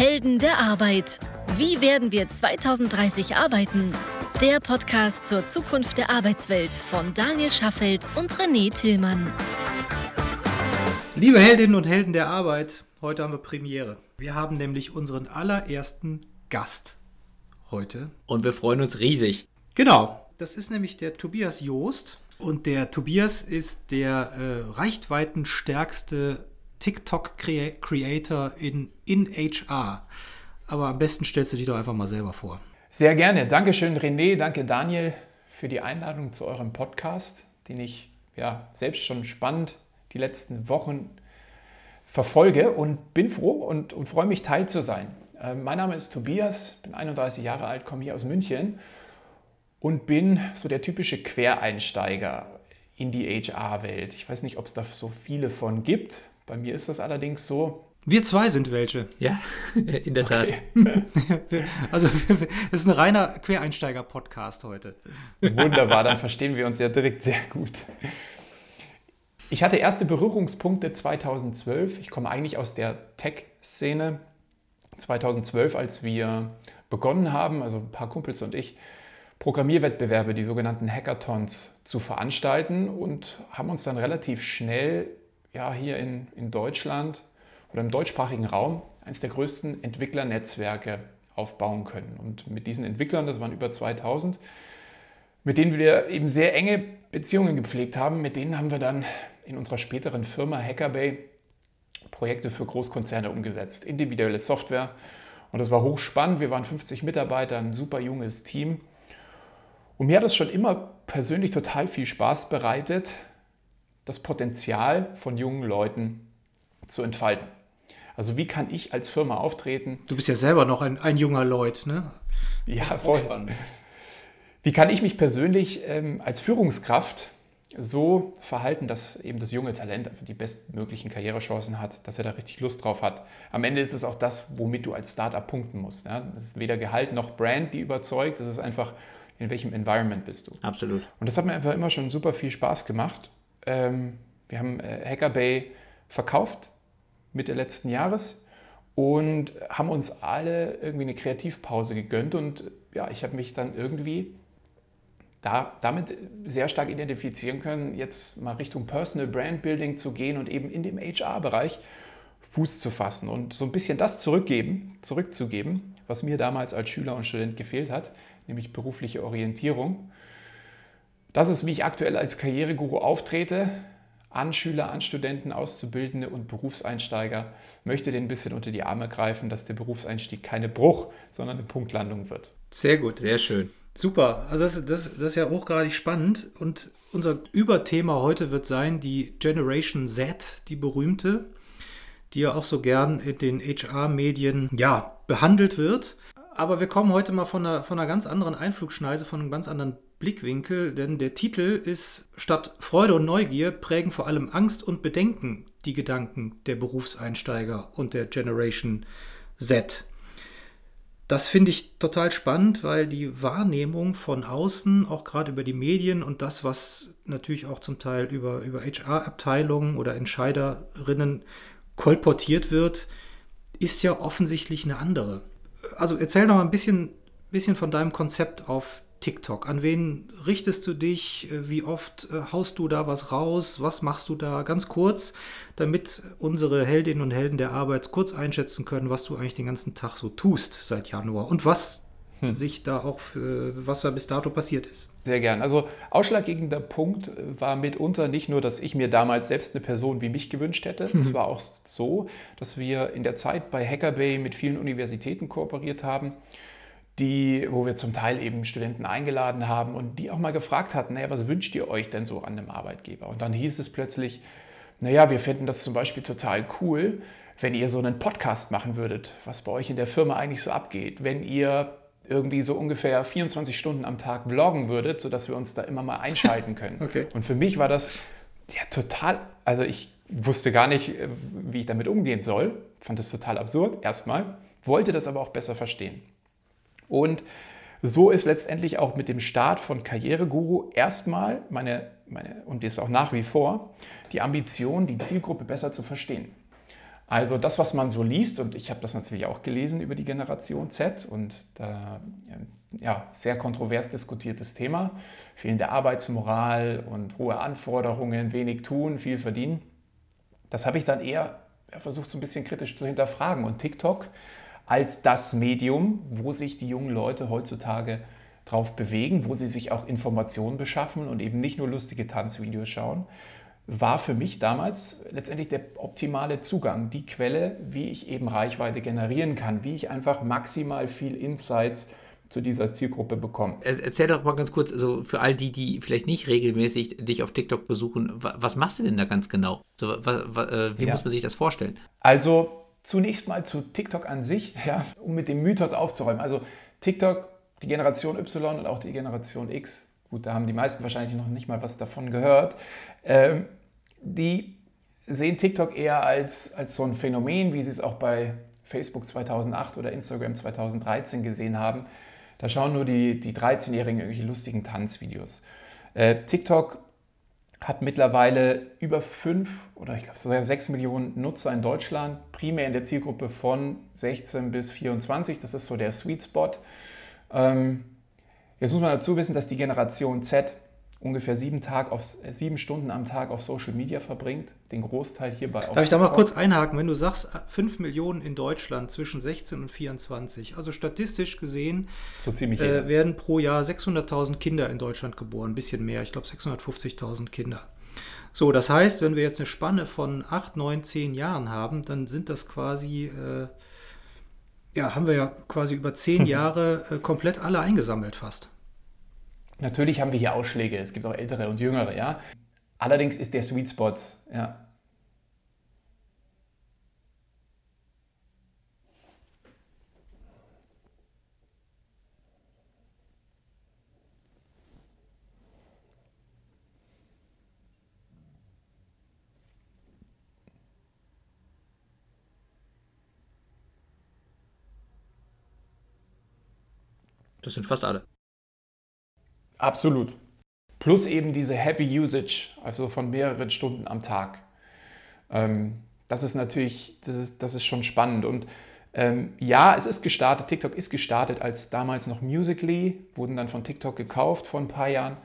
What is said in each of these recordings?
Helden der Arbeit. Wie werden wir 2030 arbeiten? Der Podcast zur Zukunft der Arbeitswelt von Daniel Schaffelt und René Tillmann. Liebe Heldinnen und Helden der Arbeit, heute haben wir Premiere. Wir haben nämlich unseren allerersten Gast heute. Und wir freuen uns riesig. Genau, das ist nämlich der Tobias Joost. Und der Tobias ist der äh, reichweitenstärkste TikTok-Creator in, in HR. Aber am besten stellst du dich doch einfach mal selber vor. Sehr gerne. Dankeschön, René. Danke, Daniel, für die Einladung zu eurem Podcast, den ich ja selbst schon spannend die letzten Wochen verfolge und bin froh und, und freue mich, Teil zu sein. Äh, mein Name ist Tobias, bin 31 Jahre alt, komme hier aus München und bin so der typische Quereinsteiger in die HR-Welt. Ich weiß nicht, ob es da so viele von gibt. Bei mir ist das allerdings so. Wir zwei sind welche. Ja, in der Tat. Okay. also, es ist ein reiner Quereinsteiger-Podcast heute. Wunderbar, dann verstehen wir uns ja direkt sehr gut. Ich hatte erste Berührungspunkte 2012. Ich komme eigentlich aus der Tech-Szene. 2012, als wir begonnen haben, also ein paar Kumpels und ich, Programmierwettbewerbe, die sogenannten Hackathons, zu veranstalten und haben uns dann relativ schnell ja, hier in, in Deutschland oder im deutschsprachigen Raum eines der größten Entwicklernetzwerke aufbauen können. Und mit diesen Entwicklern, das waren über 2000, mit denen wir eben sehr enge Beziehungen gepflegt haben, mit denen haben wir dann in unserer späteren Firma Hackerbay Projekte für Großkonzerne umgesetzt, individuelle Software. Und das war hochspannend. Wir waren 50 Mitarbeiter, ein super junges Team. Und mir hat es schon immer persönlich total viel Spaß bereitet, das Potenzial von jungen Leuten zu entfalten. Also wie kann ich als Firma auftreten? Du bist ja selber noch ein, ein junger Leut, ne? Ja, voll. Spannend. Wie kann ich mich persönlich ähm, als Führungskraft so verhalten, dass eben das junge Talent einfach die bestmöglichen Karrierechancen hat, dass er da richtig Lust drauf hat. Am Ende ist es auch das, womit du als Startup punkten musst. Ja? Das ist weder Gehalt noch Brand, die überzeugt. Das ist einfach, in welchem Environment bist du. Absolut. Und das hat mir einfach immer schon super viel Spaß gemacht ähm, wir haben äh, Hackerbay verkauft Mitte letzten Jahres und haben uns alle irgendwie eine Kreativpause gegönnt und ja, ich habe mich dann irgendwie da, damit sehr stark identifizieren können, jetzt mal Richtung Personal Brand Building zu gehen und eben in dem HR-Bereich Fuß zu fassen und so ein bisschen das zurückgeben, zurückzugeben, was mir damals als Schüler und Student gefehlt hat, nämlich berufliche Orientierung. Das ist, wie ich aktuell als Karriereguru auftrete. An Schüler, an Studenten, Auszubildende und Berufseinsteiger möchte den ein bisschen unter die Arme greifen, dass der Berufseinstieg keine Bruch, sondern eine Punktlandung wird. Sehr gut. Sehr schön. Super. Also das, das, das ist ja hochgradig spannend. Und unser Überthema heute wird sein die Generation Z, die berühmte, die ja auch so gern in den HR-Medien ja, behandelt wird. Aber wir kommen heute mal von einer, von einer ganz anderen Einflugschneise, von einem ganz anderen Blickwinkel, denn der Titel ist Statt Freude und Neugier prägen vor allem Angst und Bedenken die Gedanken der Berufseinsteiger und der Generation Z. Das finde ich total spannend, weil die Wahrnehmung von außen, auch gerade über die Medien und das, was natürlich auch zum Teil über, über HR-Abteilungen oder Entscheiderinnen kolportiert wird, ist ja offensichtlich eine andere. Also erzähl noch ein bisschen, bisschen von deinem Konzept auf TikTok? An wen richtest du dich? Wie oft äh, haust du da was raus? Was machst du da? Ganz kurz, damit unsere Heldinnen und Helden der Arbeit kurz einschätzen können, was du eigentlich den ganzen Tag so tust seit Januar und was hm. sich da auch für, was da bis dato passiert ist. Sehr gern. Also ausschlaggebender Punkt war mitunter nicht nur, dass ich mir damals selbst eine Person wie mich gewünscht hätte. Mhm. Es war auch so, dass wir in der Zeit bei Hackerbay mit vielen Universitäten kooperiert haben die, wo wir zum Teil eben Studenten eingeladen haben und die auch mal gefragt hatten, naja, was wünscht ihr euch denn so an einem Arbeitgeber? Und dann hieß es plötzlich, naja, wir finden das zum Beispiel total cool, wenn ihr so einen Podcast machen würdet, was bei euch in der Firma eigentlich so abgeht, wenn ihr irgendwie so ungefähr 24 Stunden am Tag vloggen würdet, sodass wir uns da immer mal einschalten können. Okay. Und für mich war das ja total, also ich wusste gar nicht, äh, wie ich damit umgehen soll, fand das total absurd erstmal, wollte das aber auch besser verstehen. Und so ist letztendlich auch mit dem Start von Karriereguru erstmal meine, meine und ist auch nach wie vor, die Ambition, die Zielgruppe besser zu verstehen. Also das, was man so liest, und ich habe das natürlich auch gelesen über die Generation Z und da ja, sehr kontrovers diskutiertes Thema, fehlende Arbeitsmoral und hohe Anforderungen, wenig tun, viel verdienen. Das habe ich dann eher versucht, so ein bisschen kritisch zu hinterfragen. Und TikTok als das Medium, wo sich die jungen Leute heutzutage drauf bewegen, wo sie sich auch Informationen beschaffen und eben nicht nur lustige Tanzvideos schauen, war für mich damals letztendlich der optimale Zugang, die Quelle, wie ich eben Reichweite generieren kann, wie ich einfach maximal viel Insights zu dieser Zielgruppe bekomme. Erzähl doch mal ganz kurz, also für all die, die vielleicht nicht regelmäßig dich auf TikTok besuchen, was machst du denn da ganz genau? So, äh, wie ja. muss man sich das vorstellen? Also zunächst mal zu TikTok an sich, ja, um mit dem Mythos aufzuräumen. Also TikTok, die Generation Y und auch die Generation X, gut, da haben die meisten wahrscheinlich noch nicht mal was davon gehört, ähm, die sehen TikTok eher als, als so ein Phänomen, wie sie es auch bei Facebook 2008 oder Instagram 2013 gesehen haben. Da schauen nur die, die 13-Jährigen irgendwelche lustigen Tanzvideos. Äh, TikTok hat mittlerweile über 5 oder ich glaube sogar 6 Millionen Nutzer in Deutschland, primär in der Zielgruppe von 16 bis 24. Das ist so der Sweet Spot. Ähm, jetzt muss man dazu wissen, dass die Generation Z ungefähr sieben, Tag auf, äh, sieben Stunden am Tag auf Social Media verbringt, den Großteil hierbei auf Darf ich da mal kurz einhaken, wenn du sagst, 5 äh, Millionen in Deutschland zwischen 16 und 24, also statistisch gesehen so äh, werden pro Jahr 600.000 Kinder in Deutschland geboren, ein bisschen mehr, ich glaube 650.000 Kinder. So, das heißt, wenn wir jetzt eine Spanne von 8, 9, 10 Jahren haben, dann sind das quasi, äh, ja, haben wir ja quasi über 10 Jahre äh, komplett alle eingesammelt fast. Natürlich haben wir hier Ausschläge, es gibt auch ältere und jüngere, ja. Allerdings ist der Sweet Spot, ja. Das sind fast alle. Absolut. Plus eben diese Heavy Usage, also von mehreren Stunden am Tag. Ähm, das ist natürlich, das ist, das ist schon spannend. Und ähm, ja, es ist gestartet, TikTok ist gestartet als damals noch Musically, wurden dann von TikTok gekauft vor ein paar Jahren.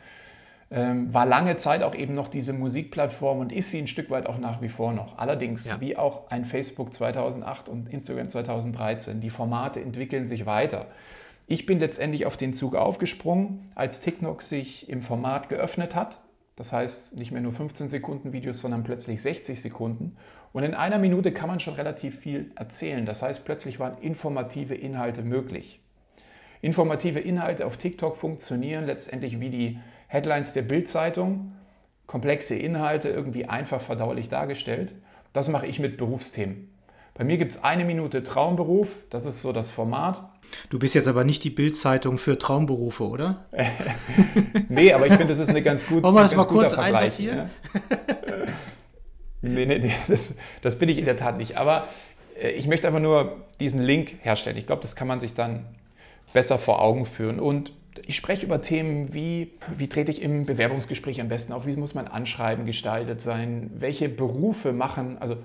Ähm, war lange Zeit auch eben noch diese Musikplattform und ist sie ein Stück weit auch nach wie vor noch. Allerdings, ja. wie auch ein Facebook 2008 und Instagram 2013, die Formate entwickeln sich weiter. Ich bin letztendlich auf den Zug aufgesprungen, als TikTok sich im Format geöffnet hat. Das heißt, nicht mehr nur 15 Sekunden Videos, sondern plötzlich 60 Sekunden. Und in einer Minute kann man schon relativ viel erzählen. Das heißt, plötzlich waren informative Inhalte möglich. Informative Inhalte auf TikTok funktionieren letztendlich wie die Headlines der Bildzeitung. Komplexe Inhalte irgendwie einfach verdaulich dargestellt. Das mache ich mit Berufsthemen. Bei mir gibt es eine Minute Traumberuf, das ist so das Format. Du bist jetzt aber nicht die Bildzeitung für Traumberufe, oder? nee, aber ich finde, das ist eine ganz gute. Wollen wir das mal kurz einsortieren? Nee, nee, nee, das, das, bin ich in der Tat nicht. Aber äh, ich möchte einfach nur diesen Link herstellen. Ich glaube, das kann man sich dann besser vor Augen führen. Und ich spreche über Themen wie, wie trete ich im Bewerbungsgespräch am besten auf, wie muss mein Anschreiben gestaltet sein, welche Berufe machen, also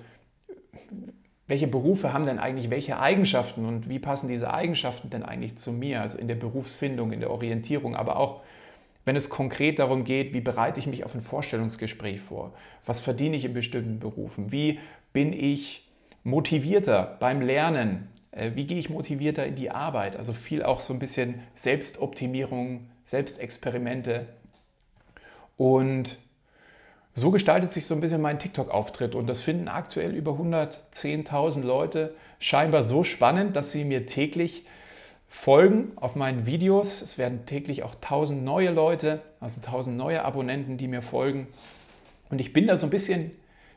welche Berufe haben denn eigentlich welche Eigenschaften und wie passen diese Eigenschaften denn eigentlich zu mir, also in der Berufsfindung, in der Orientierung, aber auch wenn es konkret darum geht, wie bereite ich mich auf ein Vorstellungsgespräch vor, was verdiene ich in bestimmten Berufen, wie bin ich motivierter beim Lernen, äh, wie gehe ich motivierter in die Arbeit, also viel auch so ein bisschen Selbstoptimierung, Selbstexperimente. Und so gestaltet sich so ein bisschen mein TikTok-Auftritt und das finden aktuell über 110.000 Leute scheinbar so spannend, dass sie mir täglich folgen auf meinen Videos. Es werden täglich auch 1000 neue Leute, also 1000 neue Abonnenten, die mir folgen. Und ich bin da so ein bisschen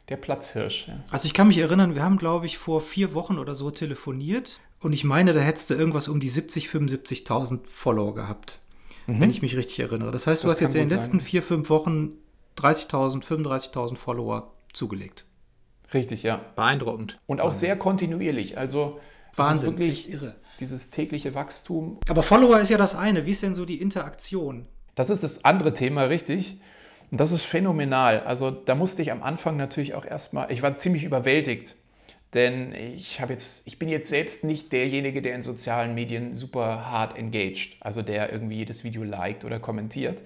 der Platzhirsch. Ja. Also ich kann mich erinnern, wir haben, glaube ich, vor vier Wochen oder so telefoniert und ich meine, da hättest du irgendwas um die 70, 75.000 Follower gehabt, mhm. wenn ich mich richtig erinnere. Das heißt, du das hast jetzt in den letzten sein. vier, fünf Wochen 30.000, 35.000 Follower zugelegt. Richtig, ja. Beeindruckend. Und auch sehr kontinuierlich. Also Wahnsinn, wirklich echt irre. Dieses tägliche Wachstum. Aber Follower ist ja das eine. Wie ist denn so die Interaktion? Das ist das andere Thema, richtig. Und das ist phänomenal. Also da musste ich am Anfang natürlich auch erstmal, ich war ziemlich überwältigt, denn ich habe jetzt, ich bin jetzt selbst nicht derjenige, der in sozialen Medien super hart engaged, also der irgendwie jedes Video liked oder kommentiert.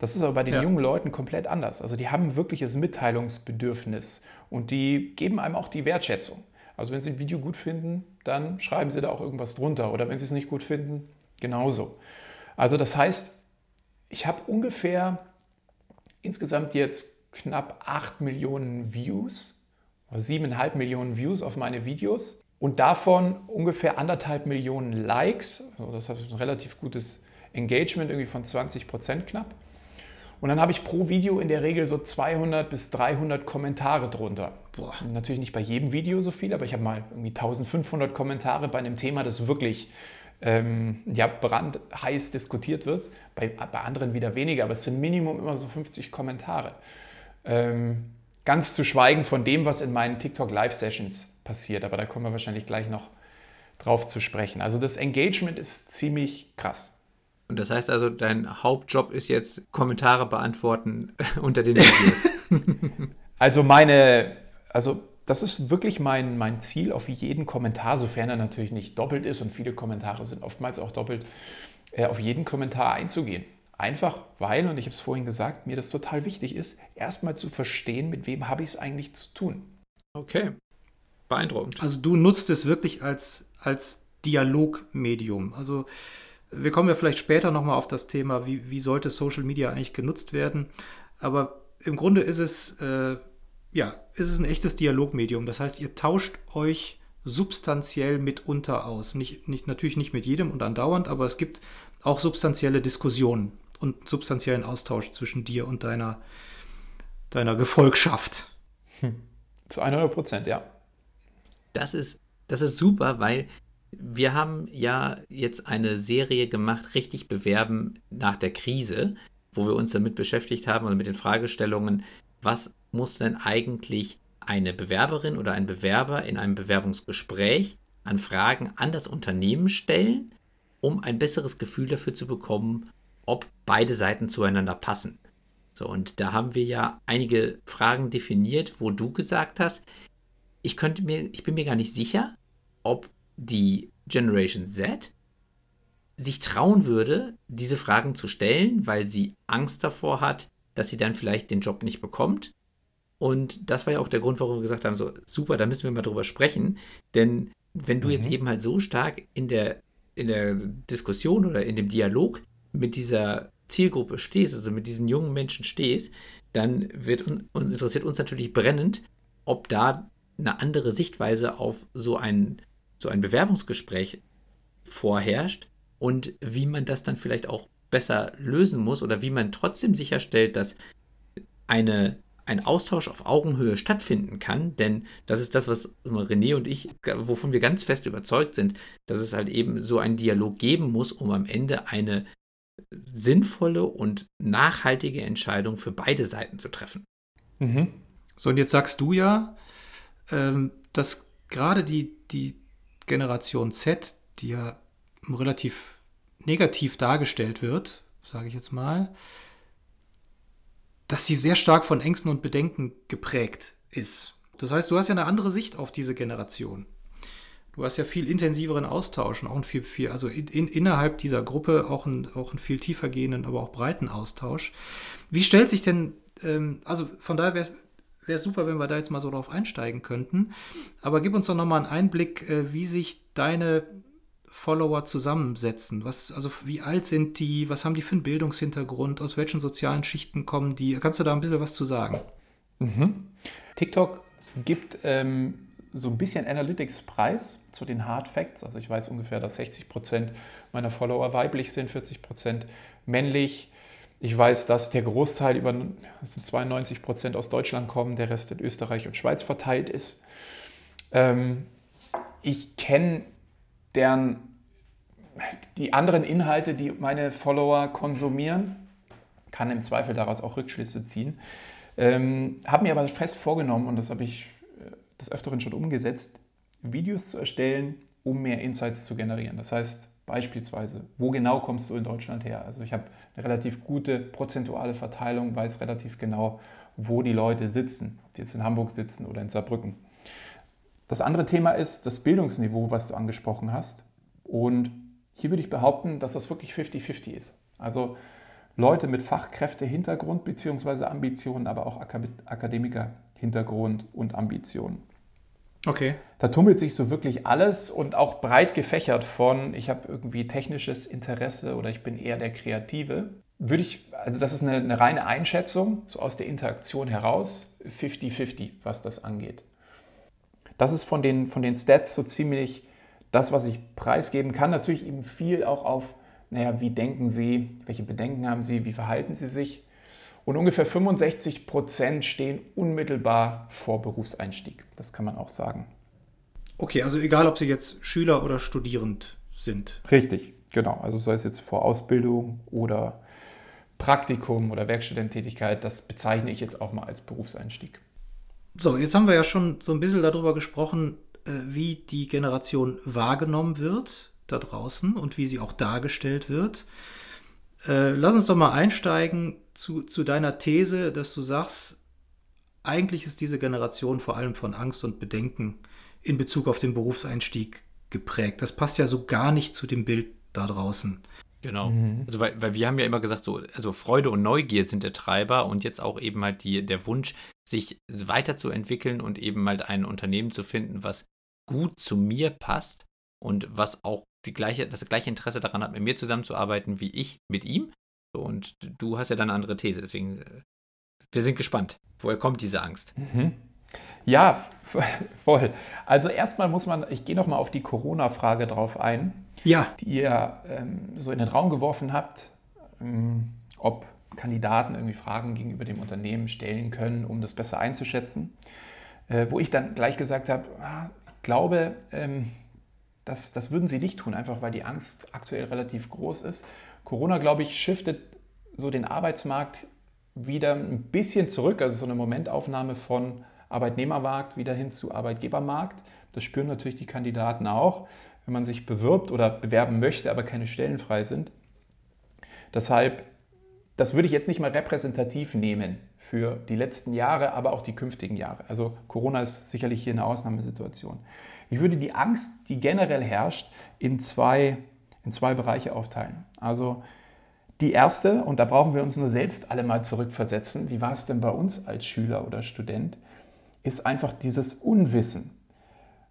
Das ist aber bei den ja. jungen Leuten komplett anders. Also die haben ein wirkliches Mitteilungsbedürfnis und die geben einem auch die Wertschätzung. Also wenn sie ein Video gut finden, dann schreiben sie da auch irgendwas drunter oder wenn sie es nicht gut finden, genauso. Also das heißt, ich habe ungefähr insgesamt jetzt knapp 8 Millionen Views 7,5 Millionen Views auf meine Videos und davon ungefähr anderthalb Millionen Likes. Also das ist ein relativ gutes Engagement, irgendwie von 20 Prozent knapp. Und dann habe ich pro Video in der Regel so 200 bis 300 Kommentare drunter. Boah. Natürlich nicht bei jedem Video so viel, aber ich habe mal irgendwie 1500 Kommentare bei einem Thema, das wirklich ähm, ja, brandheiß diskutiert wird. Bei, bei anderen wieder weniger, aber es sind Minimum immer so 50 Kommentare. Ähm, Ganz zu schweigen von dem, was in meinen TikTok Live-Sessions passiert. Aber da kommen wir wahrscheinlich gleich noch drauf zu sprechen. Also das Engagement ist ziemlich krass. Und das heißt also, dein Hauptjob ist jetzt Kommentare beantworten unter den Videos. also meine, also das ist wirklich mein, mein Ziel auf jeden Kommentar, sofern er natürlich nicht doppelt ist und viele Kommentare sind oftmals auch doppelt, äh, auf jeden Kommentar einzugehen. Einfach weil, und ich habe es vorhin gesagt, mir das total wichtig ist, erstmal zu verstehen, mit wem habe ich es eigentlich zu tun. Okay. Beeindruckend. Also du nutzt es wirklich als, als Dialogmedium. Also wir kommen ja vielleicht später nochmal auf das Thema, wie, wie sollte Social Media eigentlich genutzt werden. Aber im Grunde ist es, äh, ja, ist es ein echtes Dialogmedium. Das heißt, ihr tauscht euch substanziell mitunter aus. Nicht, nicht, natürlich nicht mit jedem und andauernd, aber es gibt auch substanzielle Diskussionen und substanziellen Austausch zwischen dir und deiner, deiner Gefolgschaft. Hm. Zu 100 Prozent, ja. Das ist, das ist super, weil wir haben ja jetzt eine Serie gemacht, richtig bewerben nach der Krise, wo wir uns damit beschäftigt haben und mit den Fragestellungen, was muss denn eigentlich eine Bewerberin oder ein Bewerber in einem Bewerbungsgespräch an Fragen an das Unternehmen stellen, um ein besseres Gefühl dafür zu bekommen, ob beide Seiten zueinander passen. So, und da haben wir ja einige Fragen definiert, wo du gesagt hast, ich könnte mir, ich bin mir gar nicht sicher, ob die Generation Z sich trauen würde, diese Fragen zu stellen, weil sie Angst davor hat, dass sie dann vielleicht den Job nicht bekommt. Und das war ja auch der Grund, warum wir gesagt haben, so super, da müssen wir mal drüber sprechen. Denn wenn du mhm. jetzt eben halt so stark in der, in der Diskussion oder in dem Dialog mit dieser Zielgruppe stehst, also mit diesen jungen Menschen stehst, dann wird und interessiert uns natürlich brennend, ob da eine andere Sichtweise auf so ein, so ein Bewerbungsgespräch vorherrscht und wie man das dann vielleicht auch besser lösen muss oder wie man trotzdem sicherstellt, dass eine, ein Austausch auf Augenhöhe stattfinden kann, denn das ist das, was René und ich, wovon wir ganz fest überzeugt sind, dass es halt eben so einen Dialog geben muss, um am Ende eine sinnvolle und nachhaltige Entscheidung für beide Seiten zu treffen. Mhm. So, und jetzt sagst du ja, ähm, dass gerade die, die Generation Z, die ja relativ negativ dargestellt wird, sage ich jetzt mal, dass sie sehr stark von Ängsten und Bedenken geprägt ist. Das heißt, du hast ja eine andere Sicht auf diese Generation. Du hast ja viel intensiveren Austausch und auch ein viel, viel also in, in, innerhalb dieser Gruppe auch einen, auch viel tiefer gehenden, aber auch breiten Austausch. Wie stellt sich denn, ähm, also von daher wäre es super, wenn wir da jetzt mal so drauf einsteigen könnten. Aber gib uns doch nochmal einen Einblick, äh, wie sich deine Follower zusammensetzen. Was, also wie alt sind die, was haben die für einen Bildungshintergrund, aus welchen sozialen Schichten kommen die? Kannst du da ein bisschen was zu sagen? Mhm. TikTok gibt ähm, so ein bisschen Analytics-Preis zu den Hard Facts. Also ich weiß ungefähr, dass 60 Prozent meiner Follower weiblich sind, 40 Prozent männlich. Ich weiß, dass der Großteil über 92 Prozent aus Deutschland kommen, der Rest in Österreich und Schweiz verteilt ist. Ähm, ich kenne deren die anderen Inhalte, die meine Follower konsumieren, kann im Zweifel daraus auch Rückschlüsse ziehen. Ähm, habe mir aber fest vorgenommen, und das habe ich des Öfteren schon umgesetzt, Videos zu erstellen, um mehr Insights zu generieren. Das heißt beispielsweise, wo genau kommst du in Deutschland her? Also ich habe eine relativ gute prozentuale Verteilung, weiß relativ genau, wo die Leute sitzen, ob die jetzt in Hamburg sitzen oder in Saarbrücken. Das andere Thema ist das Bildungsniveau, was du angesprochen hast. Und hier würde ich behaupten, dass das wirklich 50-50 ist. Also Leute mit Fachkräftehintergrund bzw. Ambitionen, aber auch Akademiker-Hintergrund und Ambitionen. Okay. Da tummelt sich so wirklich alles und auch breit gefächert von, ich habe irgendwie technisches Interesse oder ich bin eher der Kreative. Würde ich, also das ist eine, eine reine Einschätzung, so aus der Interaktion heraus, 50-50, was das angeht. Das ist von den, von den Stats so ziemlich das, was ich preisgeben kann. Natürlich eben viel auch auf, naja, wie denken Sie, welche Bedenken haben Sie, wie verhalten Sie sich. Und ungefähr 65 Prozent stehen unmittelbar vor Berufseinstieg. Das kann man auch sagen. Okay, also egal, ob Sie jetzt Schüler oder Studierend sind. Richtig, genau. Also sei es jetzt vor Ausbildung oder Praktikum oder Werkstudententätigkeit, das bezeichne ich jetzt auch mal als Berufseinstieg. So, jetzt haben wir ja schon so ein bisschen darüber gesprochen, äh, wie die Generation wahrgenommen wird da draußen und wie sie auch dargestellt wird. Äh, lass uns doch mal einsteigen zu, zu deiner These, dass du sagst, eigentlich ist diese Generation vor allem von Angst und Bedenken in Bezug auf den Berufseinstieg geprägt. Das passt ja so gar nicht zu dem Bild da draußen. Genau. Mhm. Also weil, weil wir haben ja immer gesagt, so, also Freude und Neugier sind der Treiber und jetzt auch eben halt die, der Wunsch, sich weiterzuentwickeln und eben halt ein Unternehmen zu finden, was gut zu mir passt und was auch die gleiche, das gleiche Interesse daran hat, mit mir zusammenzuarbeiten, wie ich mit ihm. So, und du hast ja dann eine andere These, deswegen äh, wir sind gespannt. Woher kommt diese Angst? Mhm. Ja, voll. Also erstmal muss man, ich gehe nochmal auf die Corona-Frage drauf ein, ja. die ihr ähm, so in den Raum geworfen habt, ähm, ob Kandidaten irgendwie Fragen gegenüber dem Unternehmen stellen können, um das besser einzuschätzen. Äh, wo ich dann gleich gesagt habe, ah, ich glaube, ähm, das, das würden sie nicht tun, einfach weil die Angst aktuell relativ groß ist. Corona, glaube ich, shiftet so den Arbeitsmarkt wieder ein bisschen zurück, also so eine Momentaufnahme von Arbeitnehmermarkt wieder hin zu Arbeitgebermarkt. Das spüren natürlich die Kandidaten auch, wenn man sich bewirbt oder bewerben möchte, aber keine Stellen frei sind. Deshalb, das würde ich jetzt nicht mal repräsentativ nehmen für die letzten Jahre, aber auch die künftigen Jahre. Also Corona ist sicherlich hier eine Ausnahmesituation. Ich würde die Angst, die generell herrscht, in zwei, in zwei Bereiche aufteilen. Also die erste, und da brauchen wir uns nur selbst alle mal zurückversetzen, wie war es denn bei uns als Schüler oder Student, ist einfach dieses Unwissen.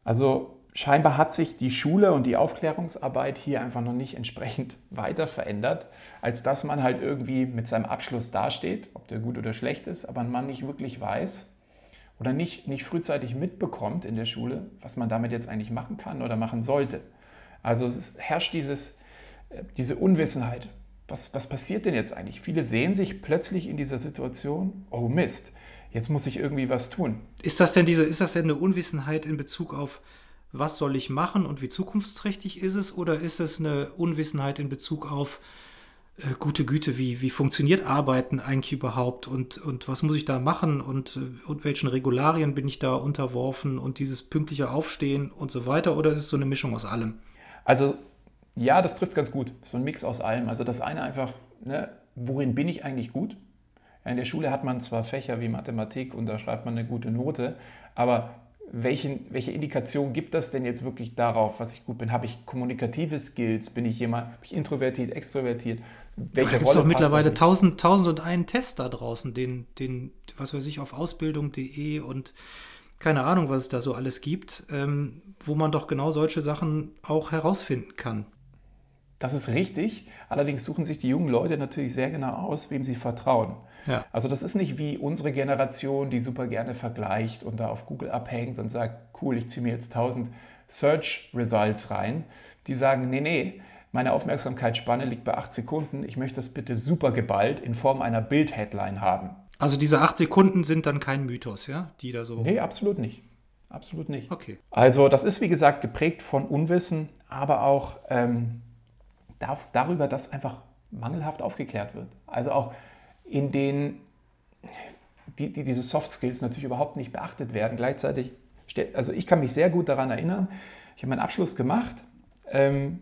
Also scheinbar hat sich die Schule und die Aufklärungsarbeit hier einfach noch nicht entsprechend weiter verändert, als dass man halt irgendwie mit seinem Abschluss dasteht, ob der gut oder schlecht ist, aber man nicht wirklich weiß oder nicht, nicht frühzeitig mitbekommt in der Schule, was man damit jetzt eigentlich machen kann oder machen sollte. Also es herrscht dieses, äh, diese Unwissenheit. Was, was passiert denn jetzt eigentlich? Viele sehen sich plötzlich in dieser Situation, oh Mist, jetzt muss ich irgendwie was tun. Ist das denn diese, ist das denn eine Unwissenheit in Bezug auf, was soll ich machen und wie zukunftsträchtig ist es? Oder ist es eine Unwissenheit in Bezug auf äh, gute Güte, wie, wie funktioniert Arbeiten eigentlich überhaupt und, und was muss ich da machen und, äh, und welchen Regularien bin ich da unterworfen und dieses pünktliche Aufstehen und so weiter? Oder ist es so eine Mischung aus allem? Also ja, das trifft ganz gut. So ein Mix aus allem. Also das eine einfach, ne, worin bin ich eigentlich gut? In der Schule hat man zwar Fächer wie Mathematik und da schreibt man eine gute Note, aber welchen, welche Indikation gibt das denn jetzt wirklich darauf, was ich gut bin? Habe ich kommunikative Skills? Bin ich jemand, bin ich introvertiert, extrovertiert? Welche da gibt es doch mittlerweile tausend, tausend und einen Test da draußen, den, den, was weiß ich, auf ausbildung.de und keine Ahnung, was es da so alles gibt, ähm, wo man doch genau solche Sachen auch herausfinden kann. Das ist richtig. Allerdings suchen sich die jungen Leute natürlich sehr genau aus, wem sie vertrauen. Ja. Also das ist nicht wie unsere Generation, die super gerne vergleicht und da auf Google abhängt und sagt, cool, ich ziehe mir jetzt 1000 Search Results rein. Die sagen, nee, nee, meine Aufmerksamkeitsspanne liegt bei 8 Sekunden. Ich möchte das bitte super geballt in Form einer Bild-Headline haben. Also diese 8 Sekunden sind dann kein Mythos, ja? Die da so. Nee, absolut nicht. Absolut nicht. Okay. Also das ist wie gesagt geprägt von Unwissen, aber auch ähm, darüber, dass einfach mangelhaft aufgeklärt wird. Also auch in denen die, die, diese Soft Skills natürlich überhaupt nicht beachtet werden. Gleichzeitig, also ich kann mich sehr gut daran erinnern, ich habe meinen Abschluss gemacht ähm,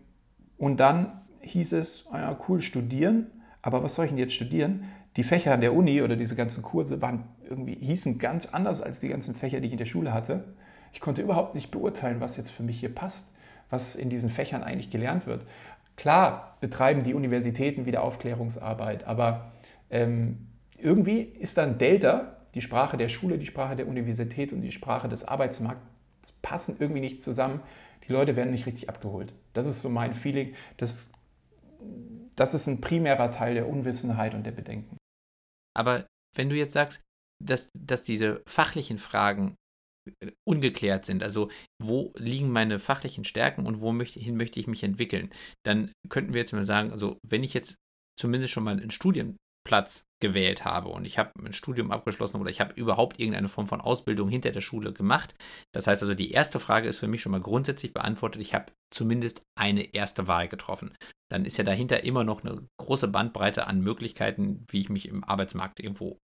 und dann hieß es, ah ja, cool, studieren, aber was soll ich denn jetzt studieren? Die Fächer an der Uni oder diese ganzen Kurse waren irgendwie, hießen ganz anders als die ganzen Fächer, die ich in der Schule hatte. Ich konnte überhaupt nicht beurteilen, was jetzt für mich hier passt, was in diesen Fächern eigentlich gelernt wird. Klar betreiben die Universitäten wieder Aufklärungsarbeit, aber ähm, irgendwie ist dann Delta, die Sprache der Schule, die Sprache der Universität und die Sprache des Arbeitsmarkts, passen irgendwie nicht zusammen. Die Leute werden nicht richtig abgeholt. Das ist so mein Feeling. Das, das ist ein primärer Teil der Unwissenheit und der Bedenken. Aber wenn du jetzt sagst, dass, dass diese fachlichen Fragen äh, ungeklärt sind, also wo liegen meine fachlichen Stärken und wohin möchte, ich mich entwickeln, dann könnten wir jetzt mal sagen, also wenn ich jetzt zumindest schon mal einen Studienplatz gewählt habe und ich habe ein Studium abgeschlossen oder ich habe überhaupt irgendeine Form von Ausbildung hinter der Schule gemacht. Das heißt also, die erste Frage ist für mich schon mal grundsätzlich beantwortet. Ich habe zumindest eine erste Wahl getroffen. Dann ist ja dahinter immer noch eine große Bandbreite an Möglichkeiten, wie ich mich im Arbeitsmarkt irgendwo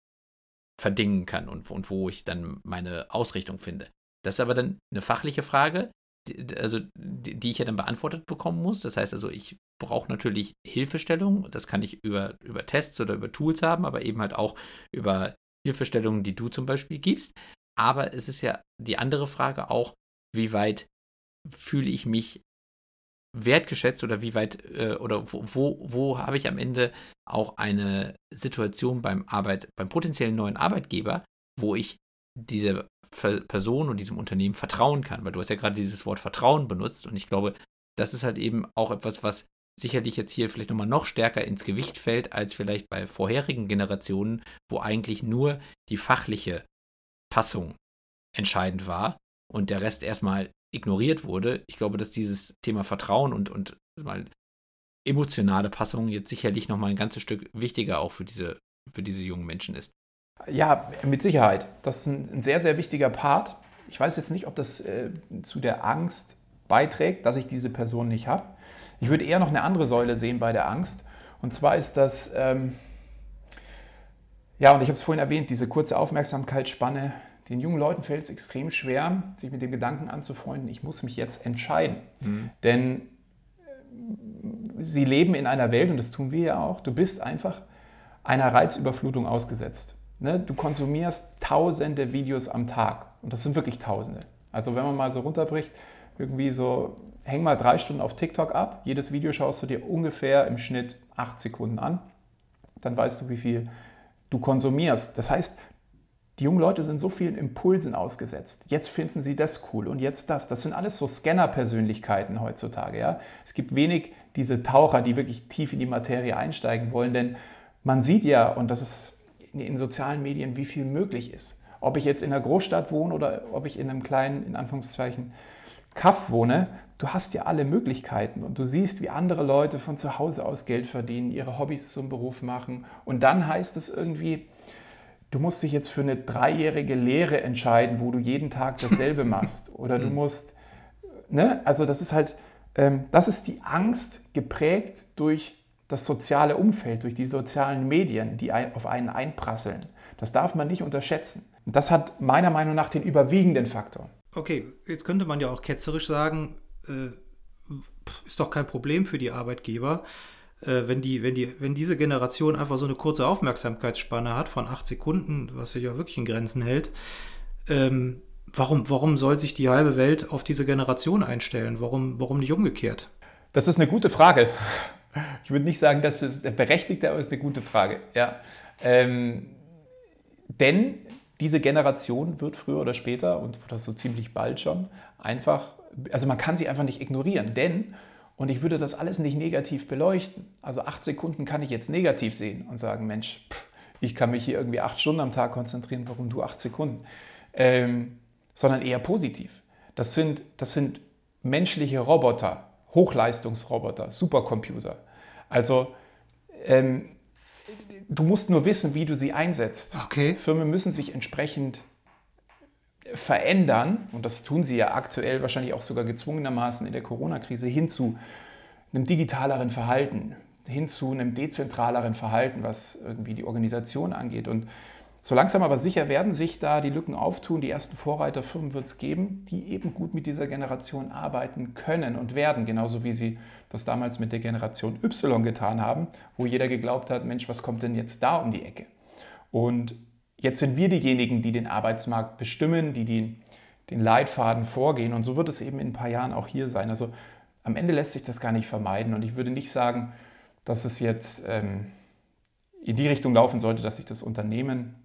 verdingen kann und, und wo ich dann meine Ausrichtung finde. Das ist aber dann eine fachliche Frage, die, also die, die ich ja dann beantwortet bekommen muss. Das heißt also, ich brauche natürlich Hilfestellung. Das kann ich über, über Tests oder über Tools haben, aber eben halt auch über Hilfestellungen, die du zum Beispiel gibst. Aber es ist ja die andere Frage auch, wie weit fühle ich mich wertgeschätzt oder wie weit äh, oder wo, wo, wo habe ich am Ende auch eine Situation beim Arbeit, beim potenziellen neuen Arbeitgeber, wo ich diese Person und diesem Unternehmen vertrauen kann, weil du hast ja gerade dieses Wort Vertrauen benutzt und ich glaube, das ist halt eben auch etwas, was sicherlich jetzt hier vielleicht nochmal noch stärker ins Gewicht fällt als vielleicht bei vorherigen Generationen, wo eigentlich nur die fachliche Passung entscheidend war und der Rest erstmal ignoriert wurde. Ich glaube, dass dieses Thema Vertrauen und, und mal emotionale Passung jetzt sicherlich nochmal ein ganzes Stück wichtiger auch für diese, für diese jungen Menschen ist. Ja, mit Sicherheit. Das ist ein, sehr, sehr wichtiger Part. Ich weiß jetzt nicht, ob das äh, zu der Angst beiträgt, dass ich diese Person nicht habe. Ich würde eher noch eine andere Säule sehen bei der Angst. Und zwar ist das, ähm, ja, und ich habe es vorhin erwähnt, diese kurze Aufmerksamkeitsspanne. Den jungen Leuten fällt es extrem schwer, sich mit dem Gedanken anzufreunden, ich muss mich jetzt entscheiden. Mhm. Denn äh, sie leben in einer Welt, und das tun wir ja auch, du bist einfach einer Reizüberflutung ausgesetzt. Ne? Du konsumierst tausende Videos am Tag. Und das sind wirklich tausende. Also wenn man mal so runterbricht, irgendwie so, häng mal drei Stunden auf TikTok ab. Jedes Video schaust du dir ungefähr im Schnitt acht Sekunden an. Dann weißt du, wie viel du konsumierst. Das heißt, die jungen Leute sind so vielen Impulsen ausgesetzt. Jetzt finden sie das cool und jetzt das. Das sind alles so Scanner-Persönlichkeiten heutzutage. Ja? Es gibt wenig diese Taucher, die wirklich tief in die Materie einsteigen wollen, denn man sieht ja, und das ist in, sozialen Medien, wie viel möglich ist. Ob ich jetzt in einer Großstadt wohne oder ob ich in einem kleinen, in Anführungszeichen, Kaff wohne, du hast ja alle Möglichkeiten und du siehst, wie andere Leute von zu Hause aus Geld verdienen, ihre Hobbys zum Beruf machen. Und dann heißt es irgendwie, du musst dich jetzt für eine dreijährige Lehre entscheiden, wo du jeden Tag dasselbe machst. Oder du mhm. musst, ne? Also das ist halt, ähm, das ist die Angst geprägt durch das soziale Umfeld, durch die sozialen Medien, die auf einen einprasseln. Das darf man nicht unterschätzen. Das hat meiner Meinung nach den überwiegenden Faktor. Okay, jetzt könnte man ja auch ketzerisch sagen, äh, ist doch kein Problem für die Arbeitgeber, äh, wenn, die, wenn, die, wenn diese Generation einfach so eine kurze Aufmerksamkeitsspanne hat von acht Sekunden, was sich ja wirklich in Grenzen hält. Ähm, warum, warum soll sich die halbe Welt auf diese Generation einstellen? Warum, warum nicht umgekehrt? Das ist eine gute Frage. Ich würde nicht sagen, dass es berechtigt, aber es ist eine gute Frage. Ja. Ähm, denn diese Generation wird früher oder später und das so ziemlich bald schon einfach, also man kann sie einfach nicht ignorieren, denn, und ich würde das alles nicht negativ beleuchten, also acht Sekunden kann ich jetzt negativ sehen und sagen, Mensch, ich kann mich hier irgendwie acht Stunden am Tag konzentrieren, warum du acht Sekunden? Ähm, sondern eher positiv. Das sind, das sind menschliche Roboter, Hochleistungsroboter, Supercomputer. Also ähm, du musst nur wissen, wie du sie einsetzt. Okay. Firmen müssen sich entsprechend verändern, und das tun sie ja aktuell wahrscheinlich auch sogar gezwungenermaßen in der Corona-Krise, hin zu einem digitaleren Verhalten, hin zu einem dezentraleren Verhalten, was irgendwie die Organisation angeht. Und so langsam aber sicher werden sich da die Lücken auftun. Die ersten Vorreiterfirmen wird es geben, die eben gut mit dieser Generation arbeiten können und werden, genauso wie sie das damals mit der Generation Y getan haben, wo jeder geglaubt hat, Mensch, was kommt denn jetzt da um die Ecke? Und jetzt sind wir diejenigen, die den Arbeitsmarkt bestimmen, die die, den Leitfaden vorgehen. Und so wird es eben in ein paar Jahren auch hier sein. Also am Ende lässt sich das gar nicht vermeiden. Und ich würde nicht sagen, dass es jetzt ähm, in die Richtung laufen sollte, dass sich das Unternehmen,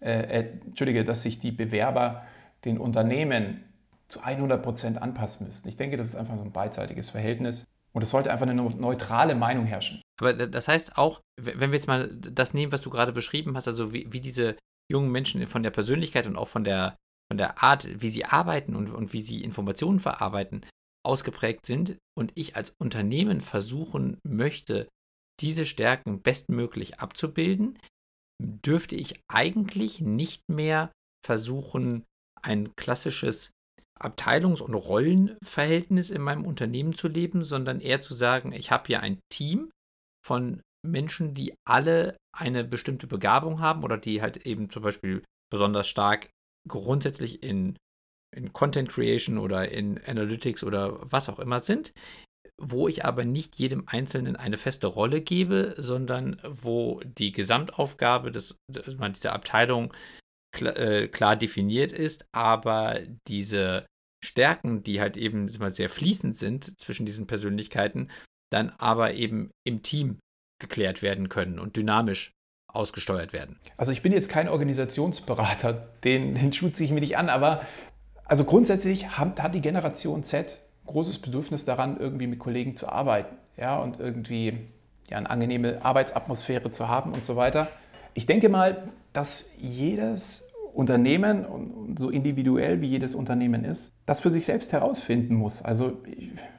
äh, äh, Entschuldige, dass sich die Bewerber den Unternehmen zu 100 Prozent anpassen müssen. Ich denke, das ist einfach ein beidseitiges Verhältnis. Und es sollte einfach eine neutrale Meinung herrschen. Aber das heißt auch, wenn wir jetzt mal das nehmen, was du gerade beschrieben hast, also wie, wie diese jungen Menschen von der Persönlichkeit und auch von der, von der Art, wie sie arbeiten und, und wie sie Informationen verarbeiten, ausgeprägt sind und ich als Unternehmen versuchen möchte, diese Stärken bestmöglich abzubilden, dürfte ich eigentlich nicht mehr versuchen, ein klassisches Abteilungs- und Rollenverhältnis in meinem Unternehmen zu leben, sondern eher zu sagen, ich habe hier ein Team von Menschen, die alle eine bestimmte Begabung haben oder die halt eben zum Beispiel besonders stark grundsätzlich in, in Content Creation oder in Analytics oder was auch immer sind, wo ich aber nicht jedem Einzelnen eine feste Rolle gebe, sondern wo die Gesamtaufgabe des, dieser Abteilung klar, äh, klar definiert ist, aber diese Stärken, die halt eben sehr fließend sind zwischen diesen Persönlichkeiten, dann aber eben im Team geklärt werden können und dynamisch ausgesteuert werden. Also ich bin jetzt kein Organisationsberater, den, den ziehe ich mir nicht an, aber also grundsätzlich hat die Generation Z großes Bedürfnis daran, irgendwie mit Kollegen zu arbeiten ja, und irgendwie ja, eine angenehme Arbeitsatmosphäre zu haben und so weiter. Ich denke mal, dass jedes Unternehmen so individuell wie jedes Unternehmen ist, das für sich selbst herausfinden muss. Also,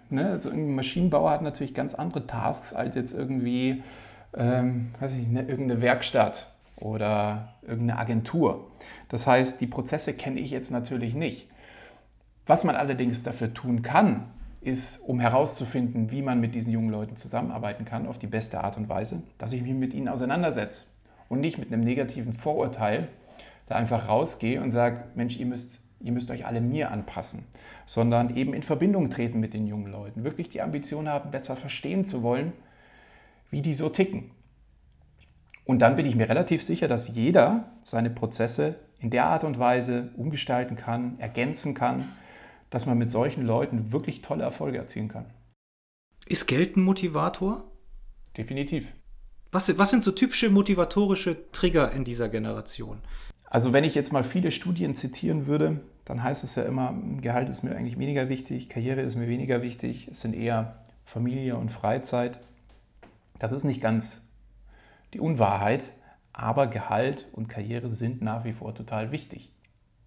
ne, so ein Maschinenbauer hat natürlich ganz andere Tasks als jetzt irgendwie, ähm, weiß ich, ne, irgendeine Werkstatt oder irgendeine Agentur. Das heißt, die Prozesse kenne ich jetzt natürlich nicht. Was man allerdings dafür tun kann, ist, um herauszufinden, wie man mit diesen jungen Leuten zusammenarbeiten kann, auf die beste Art und Weise, dass ich mich mit ihnen auseinandersetze und nicht mit einem negativen Vorurteil da einfach rausgehe und sage, Mensch, ihr müsst, ihr müsst euch alle mir anpassen, sondern eben in Verbindung treten mit den jungen Leuten, wirklich die Ambition haben, besser verstehen zu wollen, wie die so ticken. Und dann bin ich mir relativ sicher, dass jeder seine Prozesse in der Art und Weise umgestalten kann, ergänzen kann, dass man mit solchen Leuten wirklich tolle Erfolge erzielen kann. Ist Geld ein Motivator? Definitiv. Was, was sind so typische motivatorische Trigger in dieser Generation? Also wenn ich jetzt mal viele Studien zitieren würde, dann heißt es ja immer, Gehalt ist mir eigentlich weniger wichtig, Karriere ist mir weniger wichtig, es sind eher Familie und Freizeit. Das ist nicht ganz die Unwahrheit, aber Gehalt und Karriere sind nach wie vor total wichtig.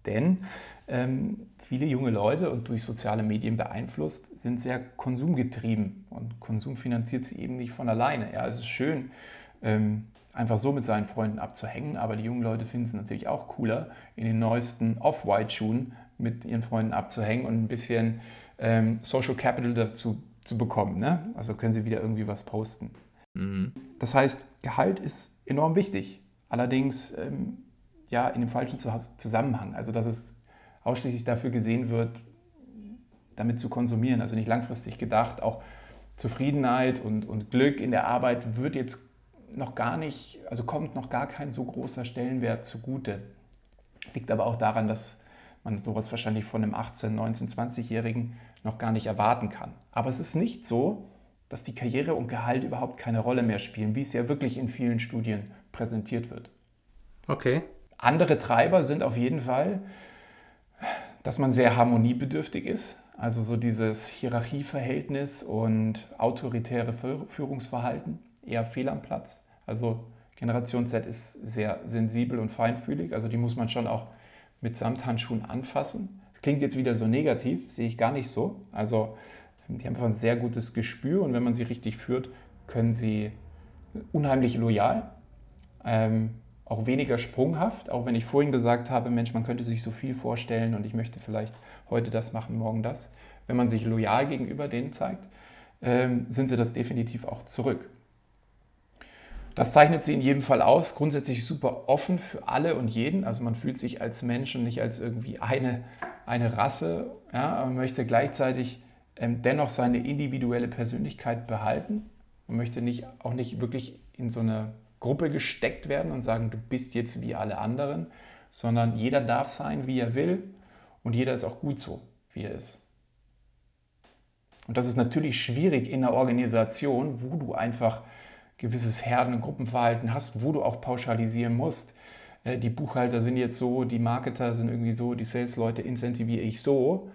Denn ähm, viele junge Leute und durch soziale Medien beeinflusst sind sehr konsumgetrieben und Konsum finanziert sie eben nicht von alleine. Ja, es ist schön, ähm, einfach so mit seinen Freunden abzuhängen. Aber die jungen Leute finden es natürlich auch cooler, in den neuesten Off-White-Schuhen mit ihren Freunden abzuhängen und ein bisschen ähm, Social Capital dazu zu bekommen. Ne? Also können sie wieder irgendwie was posten. Mhm. Das heißt, Gehalt ist enorm wichtig. Allerdings ähm, ja in dem falschen Zusammenhang. Also dass es ausschließlich dafür gesehen wird, damit zu konsumieren. Also nicht langfristig gedacht. Auch Zufriedenheit und, und Glück in der Arbeit wird jetzt noch gar nicht, also kommt noch gar kein so großer Stellenwert zugute. Liegt aber auch daran, dass man sowas wahrscheinlich von einem 18-, 19-, 20-Jährigen noch gar nicht erwarten kann. Aber es ist nicht so, dass die Karriere und Gehalt überhaupt keine Rolle mehr spielen, wie es ja wirklich in vielen Studien präsentiert wird. Okay. Andere Treiber sind auf jeden Fall, dass man sehr harmoniebedürftig ist. Also so dieses Hierarchieverhältnis und autoritäre Führungsverhalten eher fehl am Platz. Also Generation Z ist sehr sensibel und feinfühlig, also die muss man schon auch mit Samthandschuhen anfassen. Klingt jetzt wieder so negativ, sehe ich gar nicht so. Also die haben einfach ein sehr gutes Gespür und wenn man sie richtig führt, können sie unheimlich loyal, ähm, auch weniger sprunghaft, auch wenn ich vorhin gesagt habe, Mensch, man könnte sich so viel vorstellen und ich möchte vielleicht heute das machen, morgen das. Wenn man sich loyal gegenüber denen zeigt, ähm, sind sie das definitiv auch zurück. Das zeichnet sie in jedem Fall aus. Grundsätzlich super offen für alle und jeden. Also man fühlt sich als Mensch und nicht als irgendwie eine, eine Rasse. Ja, man möchte gleichzeitig ähm, dennoch seine individuelle Persönlichkeit behalten. Man möchte nicht, auch nicht wirklich in so eine Gruppe gesteckt werden und sagen, du bist jetzt wie alle anderen, sondern jeder darf sein, wie er will. Und jeder ist auch gut so, wie er ist. Und das ist natürlich schwierig in einer Organisation, wo du einfach gewisses Herden- und Gruppenverhalten hast, wo du auch pauschalisieren musst. Äh, die Buchhalter sind jetzt so, die Marketer sind irgendwie so, die Sales-Leute incentiviere ich so.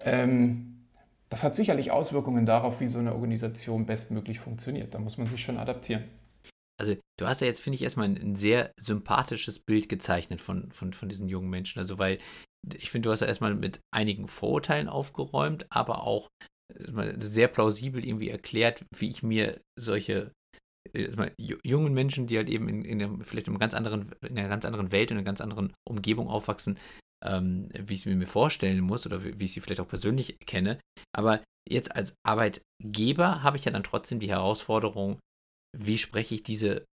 Ähm, das hat sicherlich Auswirkungen darauf, wie so eine Organisation bestmöglich funktioniert. Da muss man sich schon adaptieren. Also du hast ja jetzt, finde ich, erstmal ein, ein, sehr sympathisches Bild gezeichnet von, von, von diesen jungen Menschen. Also weil ich finde, du hast ja erstmal mit einigen Vorurteilen aufgeräumt, aber auch äh, sehr plausibel irgendwie erklärt, wie ich mir solche äh, jungen Menschen, die halt eben in, in einem, vielleicht in, einem ganz anderen, in einer ganz anderen Welt, in einer ganz anderen Umgebung aufwachsen, ähm, wie ich es mir vorstellen muss oder wie, wie ich sie vielleicht auch persönlich kenne. Aber jetzt als Arbeitgeber habe ich ja dann trotzdem die Herausforderung, wie spreche ich diese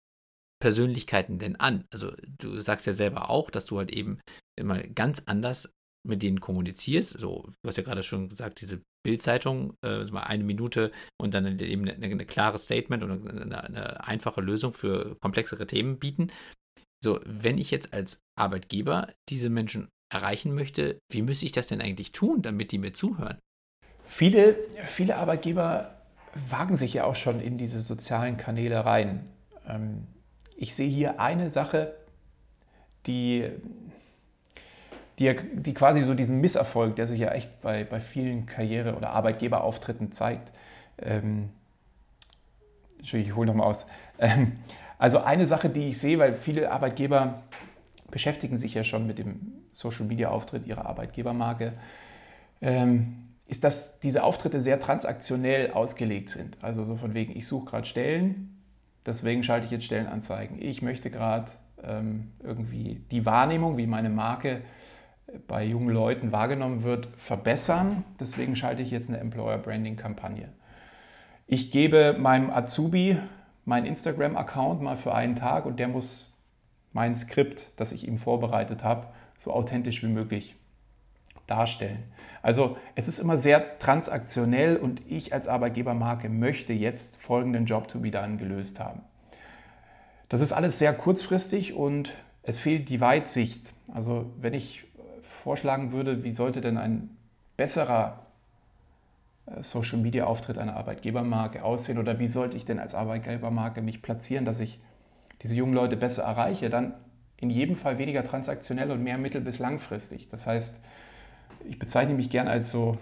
Persönlichkeiten denn an? Also du sagst ja selber auch, dass du halt eben immer ganz anders mit denen kommunizierst. So, du hast ja gerade schon gesagt, diese Bildzeitung, äh, eine Minute und dann eben eine, eine klare Statement oder eine, eine, einfache Lösung für komplexere Themen bieten. So, wenn ich jetzt als Arbeitgeber diese Menschen erreichen möchte, wie müsste ich das denn eigentlich tun, damit die mir zuhören? Viele, viele Arbeitgeber wagen sich ja auch schon in diese sozialen Kanäle rein. Ähm, ich sehe hier eine Sache, die, die, die quasi so diesen Misserfolg, der sich ja echt bei, bei vielen Karriere- oder Arbeitgeberauftritten zeigt. Ähm, Entschuldigung, ich hole nochmal aus. Ähm, also eine Sache, die ich sehe, weil viele Arbeitgeber beschäftigen sich ja schon mit dem Social-Media-Auftritt ihrer Arbeitgebermarke. Ist, dass diese Auftritte sehr transaktionell ausgelegt sind. Also so von wegen, ich suche gerade Stellen, deswegen schalte ich jetzt Stellenanzeigen. Ich möchte gerade ähm, irgendwie die Wahrnehmung, wie meine Marke bei jungen Leuten wahrgenommen wird, verbessern. Deswegen schalte ich jetzt eine Employer Branding Kampagne. Ich gebe meinem Azubi meinen Instagram-Account mal für einen Tag und der muss mein Skript, das ich ihm vorbereitet habe, so authentisch wie möglich darstellen. Also es ist immer sehr transaktionell und ich als Arbeitgebermarke möchte jetzt folgenden Job to be done gelöst haben. Das ist alles sehr kurzfristig und es fehlt die Weitsicht. Also wenn ich vorschlagen würde, wie sollte denn ein besserer äh, Social Media Auftritt einer Arbeitgebermarke aussehen oder wie sollte ich denn als Arbeitgebermarke mich platzieren, dass ich diese jungen Leute besser erreiche, dann in jedem Fall weniger transaktionell und mehr mittel- bis langfristig. Das heißt, ich bezeichne mich gern als so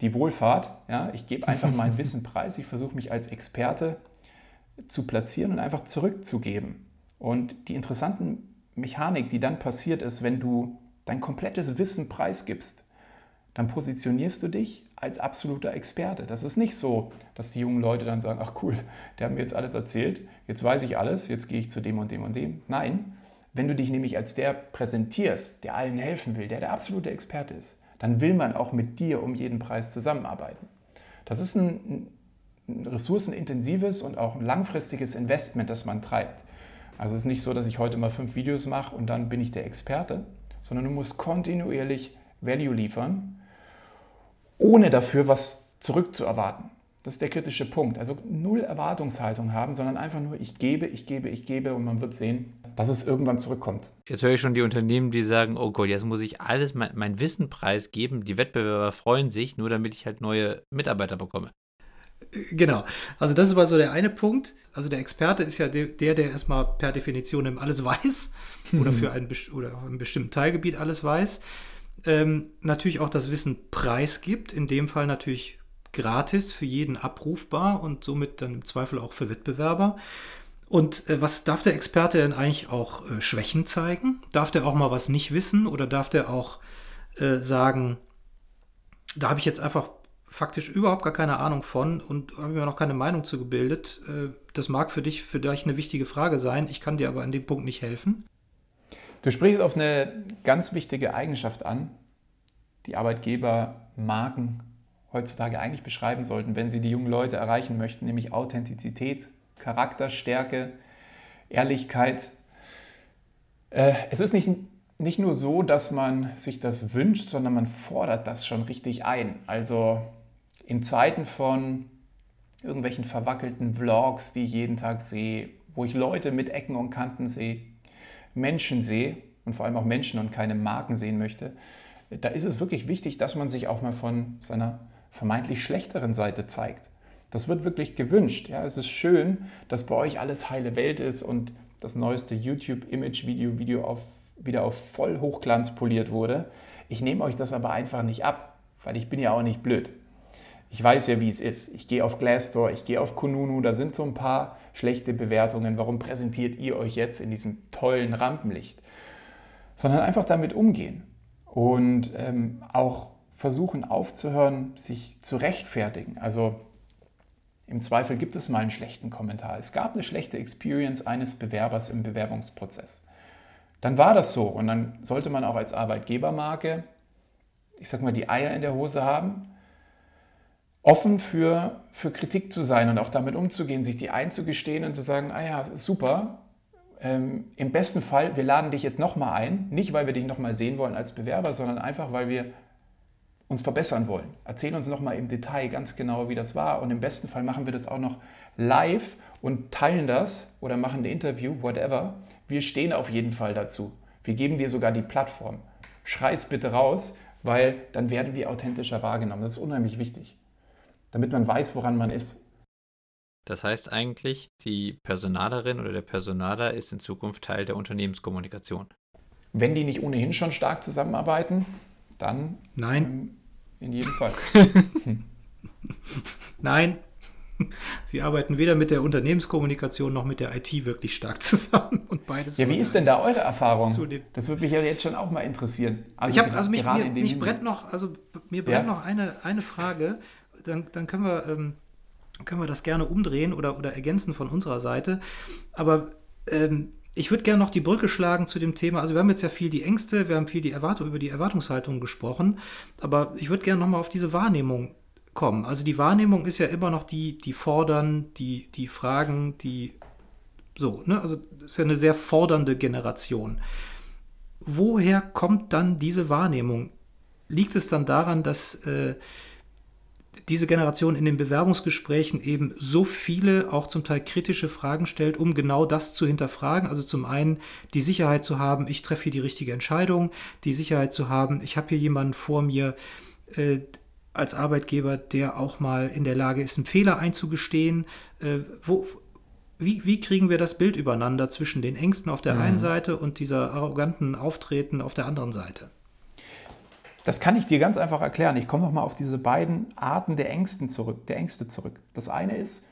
die Wohlfahrt. Ja? Ich gebe einfach mein Wissen preis, ich versuche mich als Experte zu platzieren und einfach zurückzugeben. Und die interessanten Mechanik, die dann passiert ist, wenn du dein komplettes Wissen preisgibst, dann positionierst du dich als absoluter Experte. Das ist nicht so, dass die jungen Leute dann sagen, ach cool, der hat mir jetzt alles erzählt, jetzt weiß ich alles, jetzt gehe ich zu dem und dem und dem. Nein, wenn du dich nämlich als der präsentierst, der allen helfen will, der der absolute Experte ist, dann will man auch mit dir um jeden Preis zusammenarbeiten. Das ist ein, ein ressourcenintensives und auch ein langfristiges Investment, das man treibt. Also es ist nicht so, dass ich heute mal fünf Videos mache und dann bin ich der Experte, sondern du musst kontinuierlich Value liefern, ohne dafür was zurückzuerwarten. Das ist der kritische Punkt. Also null Erwartungshaltung haben, sondern einfach nur ich gebe, ich gebe, ich gebe und man wird sehen, dass es irgendwann zurückkommt. Jetzt höre ich schon die Unternehmen, die sagen, oh Gott, jetzt muss ich alles, mein, mein Wissen preisgeben. Die Wettbewerber freuen sich, nur damit ich halt neue Mitarbeiter bekomme. Genau. Also das war so der eine Punkt. Also der Experte ist ja der, der erstmal per Definition alles weiß oder für einen, oder auf einem bestimmten Teilgebiet alles weiß. Ähm, natürlich auch das Wissen preisgibt, in dem Fall natürlich gratis für jeden abrufbar und somit dann im Zweifel auch für Wettbewerber. Und äh, was darf der Experte denn eigentlich auch äh, Schwächen zeigen? Darf der auch mal was nicht wissen oder darf der auch äh, sagen, da habe ich jetzt einfach faktisch überhaupt gar keine Ahnung von und habe mir noch keine Meinung zu gebildet. Äh, das mag für dich vielleicht eine wichtige Frage sein, ich kann dir aber an dem Punkt nicht helfen. Du sprichst auf eine ganz wichtige Eigenschaft an, die Arbeitgeber Marken heutzutage eigentlich beschreiben sollten, wenn sie die jungen Leute erreichen möchten, nämlich Authentizität, Charakterstärke, Ehrlichkeit. Äh, es ist nicht, nicht nur so, dass man sich das wünscht, sondern man fordert das schon richtig ein. Also in Zeiten von irgendwelchen verwackelten Vlogs, die ich jeden Tag sehe, wo ich Leute mit Ecken und Kanten sehe, Menschen sehe und vor allem auch Menschen und keine Marken sehen möchte, da ist es wirklich wichtig, dass man sich auch mal von seiner vermeintlich schlechteren Seite zeigt. Das wird wirklich gewünscht. Ja, es ist schön, dass bei euch alles heile Welt ist und das neueste YouTube-Image-Video Video auf, wieder auf voll Hochglanz poliert wurde. Ich nehme euch das aber einfach nicht ab, weil ich bin ja auch nicht blöd. Ich weiß ja, wie es ist. Ich gehe auf Glassdoor, ich gehe auf Kununu, da sind so ein paar schlechte Bewertungen. Warum präsentiert ihr euch jetzt in diesem tollen Rampenlicht? Sondern einfach damit umgehen und ähm, auch versuchen aufzuhören, sich zu rechtfertigen. Also im Zweifel gibt es mal einen schlechten Kommentar. Es gab eine schlechte Experience eines Bewerbers im Bewerbungsprozess. Dann war das so und dann sollte man auch als Arbeitgebermarke, ich sag mal, die Eier in der Hose haben, offen für, für Kritik zu sein und auch damit umzugehen, sich die einzugestehen und zu sagen, ah ja, super, ähm, im besten Fall, wir laden dich jetzt nochmal ein, nicht weil wir dich nochmal sehen wollen als Bewerber, sondern einfach, weil wir uns verbessern wollen. Erzähl uns nochmal im Detail ganz genau, wie das war. Und im besten Fall machen wir das auch noch live und teilen das oder machen ein Interview, whatever. Wir stehen auf jeden Fall dazu. Wir geben dir sogar die Plattform. Schrei es bitte raus, weil dann werden wir authentischer wahrgenommen. Das ist unheimlich wichtig, damit man weiß, woran man ist. Das heißt eigentlich, die Personalerin oder der Personaler ist in Zukunft Teil der Unternehmenskommunikation. Wenn die nicht ohnehin schon stark zusammenarbeiten, dann Nein. Ähm, in jedem Fall. Nein. Sie arbeiten weder mit der Unternehmenskommunikation noch mit der IT wirklich stark zusammen und beides. Ja, wie ist denn da eure Erfahrung? Das würde mich ja jetzt schon auch mal interessieren. Also ich habe also mich, mir, mich brennt noch, also mir brennt ja? noch eine, eine Frage. Dann, dann können wir ähm, können wir das gerne umdrehen oder, oder ergänzen von unserer Seite. Aber ähm, ich würde gerne noch die Brücke schlagen zu dem Thema. Also wir haben jetzt ja viel die Ängste, wir haben viel die Erwartung, über die Erwartungshaltung gesprochen, aber ich würde gerne nochmal auf diese Wahrnehmung kommen. Also die Wahrnehmung ist ja immer noch die, die fordern, die, die fragen, die so, ne? Also ist ja eine sehr fordernde Generation. Woher kommt dann diese Wahrnehmung? Liegt es dann daran, dass äh, diese Generation in den Bewerbungsgesprächen eben so viele, auch zum Teil kritische Fragen stellt, um genau das zu hinterfragen. Also zum einen die Sicherheit zu haben, ich treffe hier die richtige Entscheidung, die Sicherheit zu haben, ich habe hier jemanden vor mir äh, als Arbeitgeber, der auch mal in der Lage ist, einen Fehler einzugestehen. Äh, wo, wie, wie, kriegen wir das Bild übereinander zwischen den Ängsten auf der mhm. einen Seite und dieser arroganten Auftreten auf der anderen Seite? Das kann ich dir ganz einfach erklären. Ich komme nochmal auf diese beiden Arten der Ängsten zurück, der Ängste zurück. Das eine ist,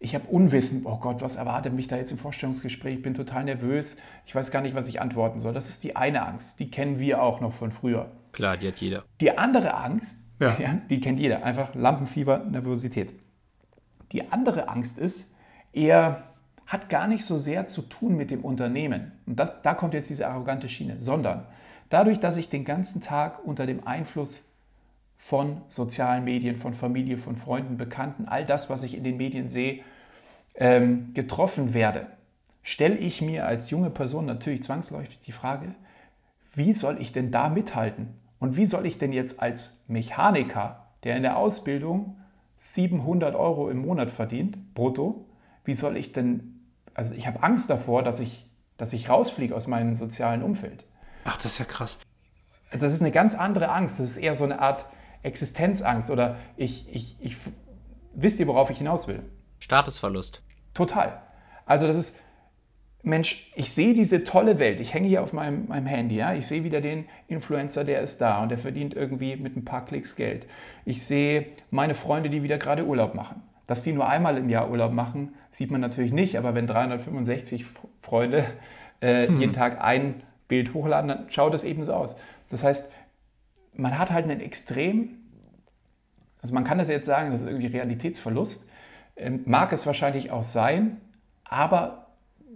ich habe Unwissen. Oh Gott, was erwartet mich da jetzt im Vorstellungsgespräch? Ich bin total nervös. Ich weiß gar nicht, was ich antworten soll. Das ist die eine Angst. Die kennen wir auch noch von früher. Klar, die hat jeder. Die andere Angst, ja. ja die kennt jeder. Einfach Lampenfieber, Nervosität. Die andere Angst ist eher, hat gar nicht so sehr zu tun mit dem Unternehmen. Und das, da kommt jetzt diese arrogante Schiene, sondern Dadurch, dass ich den ganzen Tag unter dem Einfluss von sozialen Medien, von Familie, von Freunden, Bekannten, all das, was ich in den Medien sehe, ähm, getroffen werde, stelle ich mir als junge Person natürlich zwangsläufig die Frage, wie soll ich denn da mithalten? Und wie soll ich denn jetzt als Mechaniker, der in der Ausbildung 700 Euro im Monat verdient, brutto, wie soll ich denn, also ich habe Angst davor, dass ich, dass ich rausfliege aus meinem sozialen Umfeld. Ach, das ist ja krass. Das ist eine ganz andere Angst. Das ist eher so eine Art Existenzangst oder ich, ich, ich wisst ihr, worauf ich hinaus will? Statusverlust. Total. Also das ist, Mensch, ich sehe diese tolle Welt. Ich hänge hier auf meinem, meinem Handy, ja. Ich sehe wieder den Influencer, der ist da und der verdient irgendwie mit ein paar Klicks Geld. Ich sehe meine Freunde, die wieder gerade Urlaub machen. Dass die nur einmal im Jahr Urlaub machen, sieht man natürlich nicht, aber wenn 365 Freunde äh, hm. jeden Tag ein Bild hochladen, dann schaut es eben so aus. Das heißt, man hat halt einen extrem, also man kann das jetzt sagen, das ist irgendwie Realitätsverlust, ähm, mag es wahrscheinlich auch sein, aber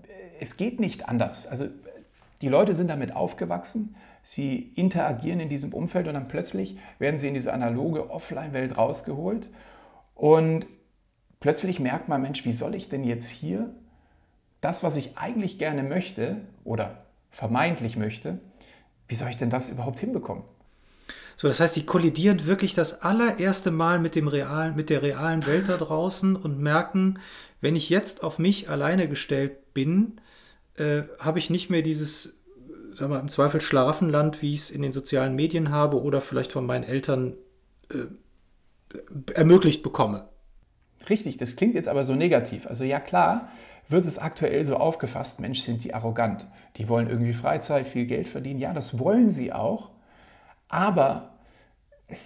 äh, es geht nicht anders. Also die Leute sind damit aufgewachsen, sie interagieren in diesem Umfeld und dann plötzlich werden sie in diese analoge Offline-Welt rausgeholt und plötzlich merkt man, Mensch, wie soll ich denn jetzt hier das, was ich eigentlich gerne möchte oder vermeintlich möchte, wie soll ich denn das überhaupt hinbekommen? So, das heißt, sie kollidieren wirklich das allererste Mal mit, dem realen, mit der realen Welt da draußen und merken, wenn ich jetzt auf mich alleine gestellt bin, äh, habe ich nicht mehr dieses sag mal, im Zweifel Schlaraffenland, wie ich es in den sozialen Medien habe oder vielleicht von meinen Eltern äh, ermöglicht bekomme. Richtig, das klingt jetzt aber so negativ. Also ja klar, wird es aktuell so aufgefasst, Mensch, sind die arrogant. Die wollen irgendwie Freizeit, viel Geld verdienen. Ja, das wollen sie auch. Aber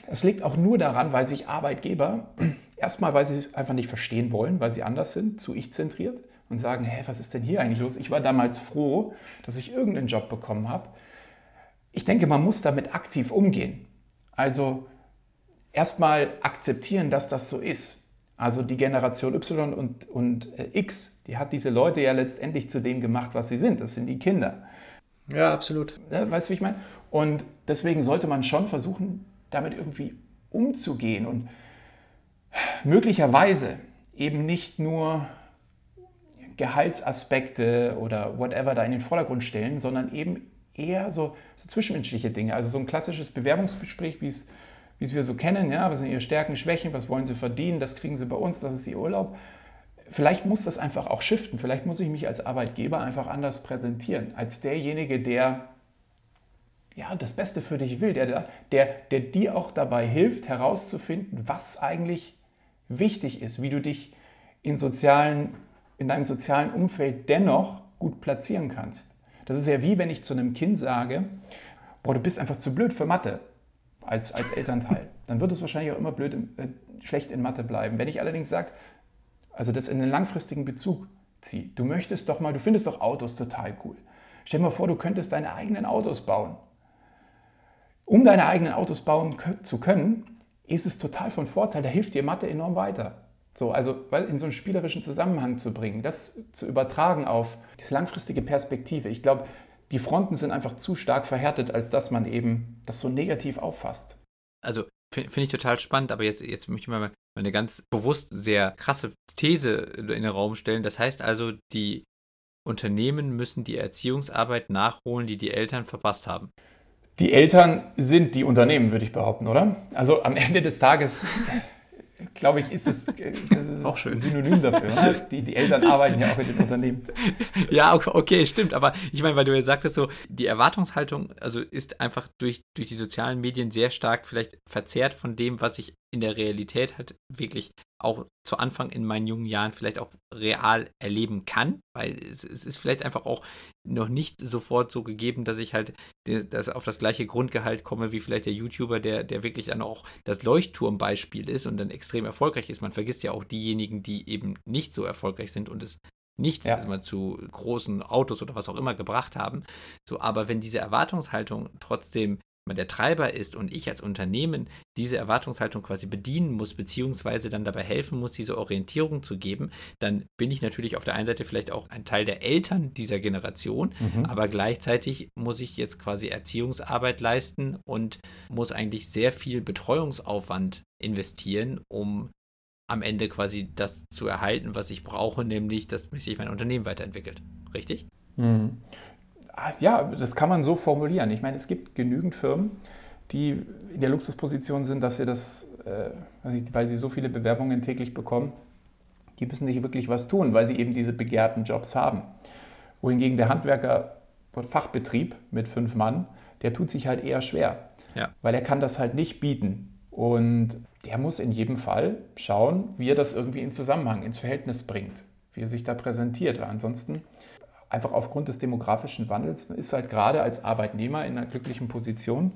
es liegt auch nur daran, weil sich Arbeitgeber erstmal, weil sie es einfach nicht verstehen wollen, weil sie anders sind, zu ich zentriert und sagen, hä, was ist denn hier eigentlich los? Ich war damals froh, dass ich irgendeinen Job bekommen habe. Ich denke, man muss damit aktiv umgehen. Also erstmal akzeptieren, dass das so ist. Also die Generation Y und, und äh, X, die hat diese Leute ja letztendlich zu dem gemacht, was sie sind. Das sind die Kinder. Ja, absolut. Weißt du, wie ich meine? Und deswegen sollte man schon versuchen, damit irgendwie umzugehen und möglicherweise eben nicht nur Gehaltsaspekte oder whatever da in den Vordergrund stellen, sondern eben eher so, so zwischenmenschliche Dinge. Also so ein klassisches Bewerbungsgespräch, wie es, wie es wir so kennen. Ja, was sind Ihre Stärken, Schwächen, was wollen Sie verdienen, das kriegen Sie bei uns, das ist Ihr Urlaub. Vielleicht muss das einfach auch shiften. Vielleicht muss ich mich als Arbeitgeber einfach anders präsentieren, als derjenige, der ja, das Beste für dich will, der, der, der dir auch dabei hilft, herauszufinden, was eigentlich wichtig ist, wie du dich in, sozialen, in deinem sozialen Umfeld dennoch gut platzieren kannst. Das ist ja wie wenn ich zu einem Kind sage, boah, du bist einfach zu blöd für Mathe als, als Elternteil. Dann wird es wahrscheinlich auch immer blöd, äh, schlecht in Mathe bleiben. Wenn ich allerdings sage, also das in einen langfristigen Bezug ziehe, du möchtest doch mal, du findest doch Autos total cool. Stell dir mal vor, du könntest deine eigenen Autos bauen um deine eigenen Autos bauen zu können, ist es total von Vorteil, da hilft dir Mathe enorm weiter. So, also in so einen spielerischen Zusammenhang zu bringen, das zu übertragen auf diese langfristige Perspektive. Ich glaube, die Fronten sind einfach zu stark verhärtet, als dass man eben das so negativ auffasst. Also finde ich total spannend, aber jetzt, jetzt möchte ich mal eine ganz bewusst sehr krasse These in den Raum stellen. Das heißt also, die Unternehmen müssen die Erziehungsarbeit nachholen, die die Eltern verpasst haben. Die Eltern sind die Unternehmen, würde ich behaupten, oder? Also am Ende des Tages, glaube ich, ist es, das ist auch schön. Synonym dafür. Ne? Die, die, Eltern arbeiten ja auch in den Unternehmen. Ja, okay, stimmt. Aber ich meine, weil du ja sagtest, so, die Erwartungshaltung also ist einfach durch, durch die sozialen Medien sehr stark vielleicht verzerrt von dem, was ich in der Realität halt wirklich auch zu Anfang in meinen jungen Jahren vielleicht auch real erleben kann, weil es, es, ist vielleicht einfach auch noch nicht sofort so gegeben, dass ich halt das auf das gleiche Grundgehalt komme wie vielleicht der YouTuber, der, der wirklich dann auch das Leuchtturmbeispiel ist und dann extrem erfolgreich ist. Man vergisst ja auch diejenigen, die eben nicht so erfolgreich sind und es nicht ja. also zu großen Autos oder was auch immer gebracht haben. So, aber wenn diese Erwartungshaltung trotzdem der Treiber ist und ich als Unternehmen diese Erwartungshaltung quasi bedienen muss, beziehungsweise dann dabei helfen muss, diese Orientierung zu geben, dann bin ich natürlich auf der einen Seite vielleicht auch ein Teil der Eltern dieser Generation, mhm. aber gleichzeitig muss ich jetzt quasi Erziehungsarbeit leisten und muss eigentlich sehr viel Betreuungsaufwand investieren, um am Ende quasi das zu erhalten, was ich brauche, nämlich, dass sich mein Unternehmen weiterentwickelt. Richtig? Mhm. Ja, das kann man so formulieren. Ich meine, es gibt genügend Firmen, die in der Luxusposition sind, dass sie das, äh, weil sie so viele Bewerbungen täglich bekommen, die müssen nicht wirklich was tun, weil sie eben diese begehrten Jobs haben. Wohingegen der Handwerker Fachbetrieb mit fünf Mann, der tut sich halt eher schwer, ja. weil er kann das halt nicht bieten. Und der muss in jedem Fall schauen, wie er das irgendwie in Zusammenhang, ins Verhältnis bringt, wie er sich da präsentiert. Ansonsten einfach aufgrund des demografischen Wandels ist halt gerade als Arbeitnehmer in einer glücklichen Position,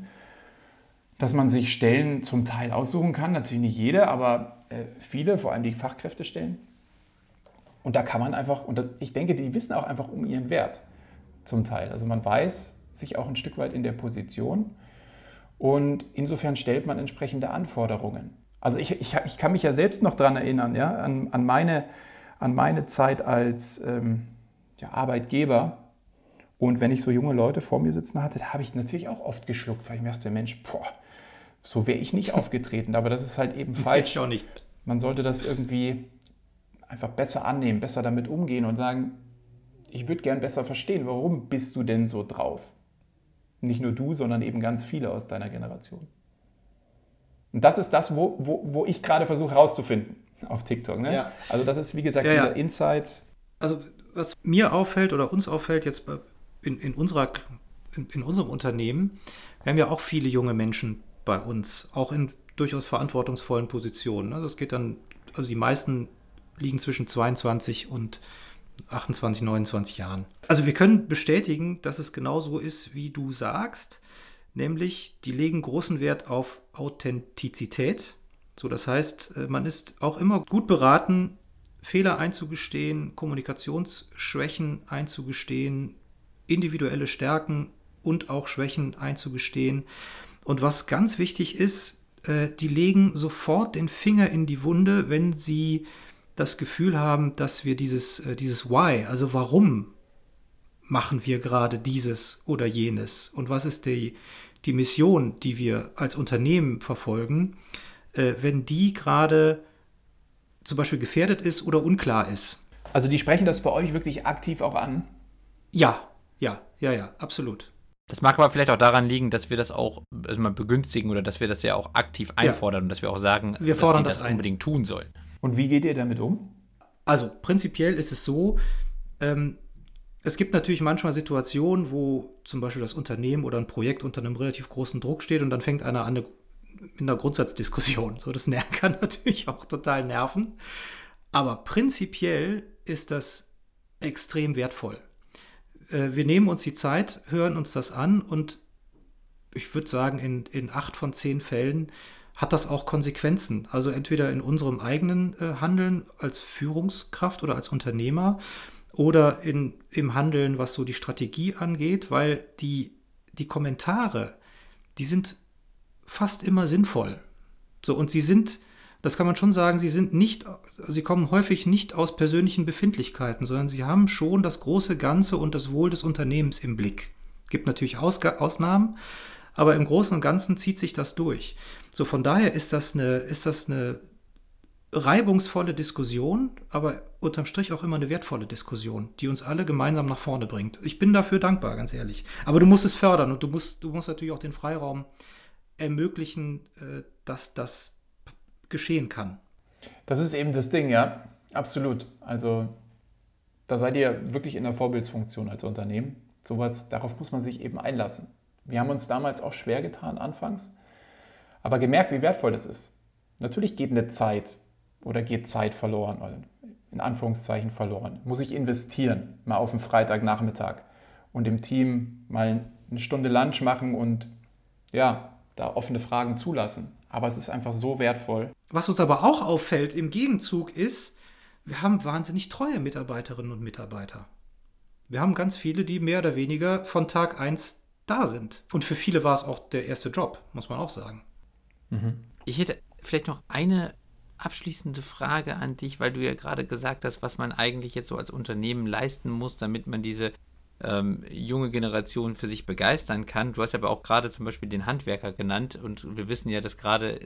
dass man sich Stellen zum Teil aussuchen kann. Natürlich nicht jede, aber äh, viele, vor allem die Fachkräftestellen. Und da kann man einfach, und ich denke, die wissen auch einfach um ihren Wert zum Teil. Also man weiß sich auch ein Stück weit in der Position und insofern stellt man entsprechende Anforderungen. Also ich, ich, ich kann mich ja selbst noch daran erinnern, ja, an, an, meine, an meine Zeit als ähm, ja, Arbeitgeber. Und wenn ich so junge Leute vor mir sitzen hatte, habe ich natürlich auch oft geschluckt, weil ich mir dachte, Mensch, boah, so wäre ich nicht aufgetreten. Aber das ist halt eben falsch. Ich auch nicht. Man sollte das irgendwie einfach besser annehmen, besser damit umgehen und sagen, ich würde gern besser verstehen, warum bist du denn so drauf? Nicht nur du, sondern eben ganz viele aus deiner Generation. Und das ist das, wo, wo, wo ich gerade versuche herauszufinden auf TikTok. Ne? Ja. Also das ist, wie gesagt, ja, ja. Insights. Also was mir auffällt oder uns auffällt jetzt in, in unserer in, in unserem Unternehmen, wir haben ja auch viele junge Menschen bei uns, auch in durchaus verantwortungsvollen Positionen. Ne? Das geht dann, also die meisten liegen zwischen 22 und 28, 29 Jahren. Also wir können bestätigen, dass es genauso ist, wie du sagst, nämlich die legen großen Wert auf Authentizität. So, das heißt, äh, man ist auch immer gut beraten, Fehler einzugestehen, Kommunikationsschwächen einzugestehen, individuelle Stärken und auch Schwächen einzugestehen. Und was ganz wichtig ist, äh, die legen sofort den Finger in die Wunde, wenn sie das Gefühl haben, dass wir dieses, äh, dieses Why, also warum machen wir gerade dieses oder jenes und was ist die, die Mission, die wir als Unternehmen verfolgen, äh, wenn die gerade zum Beispiel gefährdet ist oder unklar ist. Also die sprechen das bei euch wirklich aktiv auch an? Ja, ja, ja, ja, absolut. Das mag aber vielleicht auch daran liegen, dass wir das auch also mal begünstigen oder dass wir das ja auch aktiv einfordern ja. und dass wir auch sagen, wir fordern dass sie das, das unbedingt tun sollen. Und wie geht ihr damit um? Also prinzipiell ist es so, ähm, es gibt natürlich manchmal Situationen, wo zum Beispiel das Unternehmen oder ein Projekt unter einem relativ großen Druck steht und dann fängt einer an, eine, in einer Grundsatzdiskussion. So, das kann natürlich auch total nerven. Aber prinzipiell ist das extrem wertvoll. Äh, wir nehmen uns die Zeit, hören uns das an und ich würde sagen, in, in acht von zehn Fällen hat das auch Konsequenzen. Also entweder in unserem eigenen äh, Handeln als Führungskraft oder als Unternehmer oder in, im Handeln, was so die Strategie angeht, weil die, die Kommentare, die sind fast immer sinnvoll. So, und sie sind, das kann man schon sagen, sie sind nicht, sie kommen häufig nicht aus persönlichen Befindlichkeiten, sondern sie haben schon das große Ganze und das Wohl des Unternehmens im Blick. Gibt natürlich Ausg Ausnahmen, aber im Großen und Ganzen zieht sich das durch. So, von daher ist das eine, ist das eine reibungsvolle Diskussion, aber unterm Strich auch immer eine wertvolle Diskussion, die uns alle gemeinsam nach vorne bringt. Ich bin dafür dankbar, ganz ehrlich. Aber du musst es fördern und du musst, du musst natürlich auch den Freiraum ermöglichen, äh, dass das geschehen kann. Das ist eben das Ding, ja, absolut. Also da seid ihr wirklich in der Vorbildsfunktion als Unternehmen. Sowas, darauf muss man sich eben einlassen. Wir haben uns damals auch schwer getan anfangs, aber gemerkt, wie wertvoll das ist. Natürlich geht eine Zeit oder geht Zeit verloren, in Anführungszeichen verloren. Muss ich investieren, mal auf den Freitagnachmittag und im Team mal eine Stunde Lunch machen und ja, da offene Fragen zulassen. Aber es ist einfach so wertvoll. Was uns aber auch auffällt im Gegenzug ist, wir haben wahnsinnig treue Mitarbeiterinnen und Mitarbeiter. Wir haben ganz viele, die mehr oder weniger von Tag 1 da sind. Und für viele war es auch der erste Job, muss man auch sagen. Mhm. Ich hätte vielleicht noch eine abschließende Frage an dich, weil du ja gerade gesagt hast, was man eigentlich jetzt so als Unternehmen leisten muss, damit man diese ähm, junge Generation für sich begeistern kann. Du hast aber auch gerade zum Beispiel den Handwerker genannt und wir wissen ja, dass gerade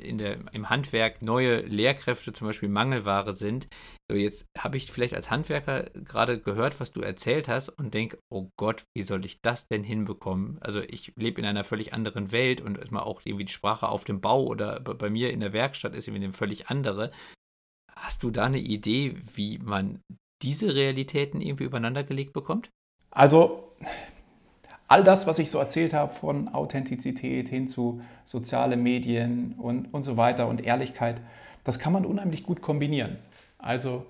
im Handwerk neue Lehrkräfte zum Beispiel Mangelware sind. Jetzt habe ich vielleicht als Handwerker gerade gehört, was du erzählt hast und denke, oh Gott, wie soll ich das denn hinbekommen? Also ich lebe in einer völlig anderen Welt und erstmal auch irgendwie die Sprache auf dem Bau oder bei mir in der Werkstatt ist irgendwie eine völlig andere. Hast du da eine Idee, wie man diese Realitäten irgendwie übereinander gelegt bekommt? Also all das, was ich so erzählt habe, von Authentizität hin zu soziale Medien und, und so weiter und Ehrlichkeit, das kann man unheimlich gut kombinieren. Also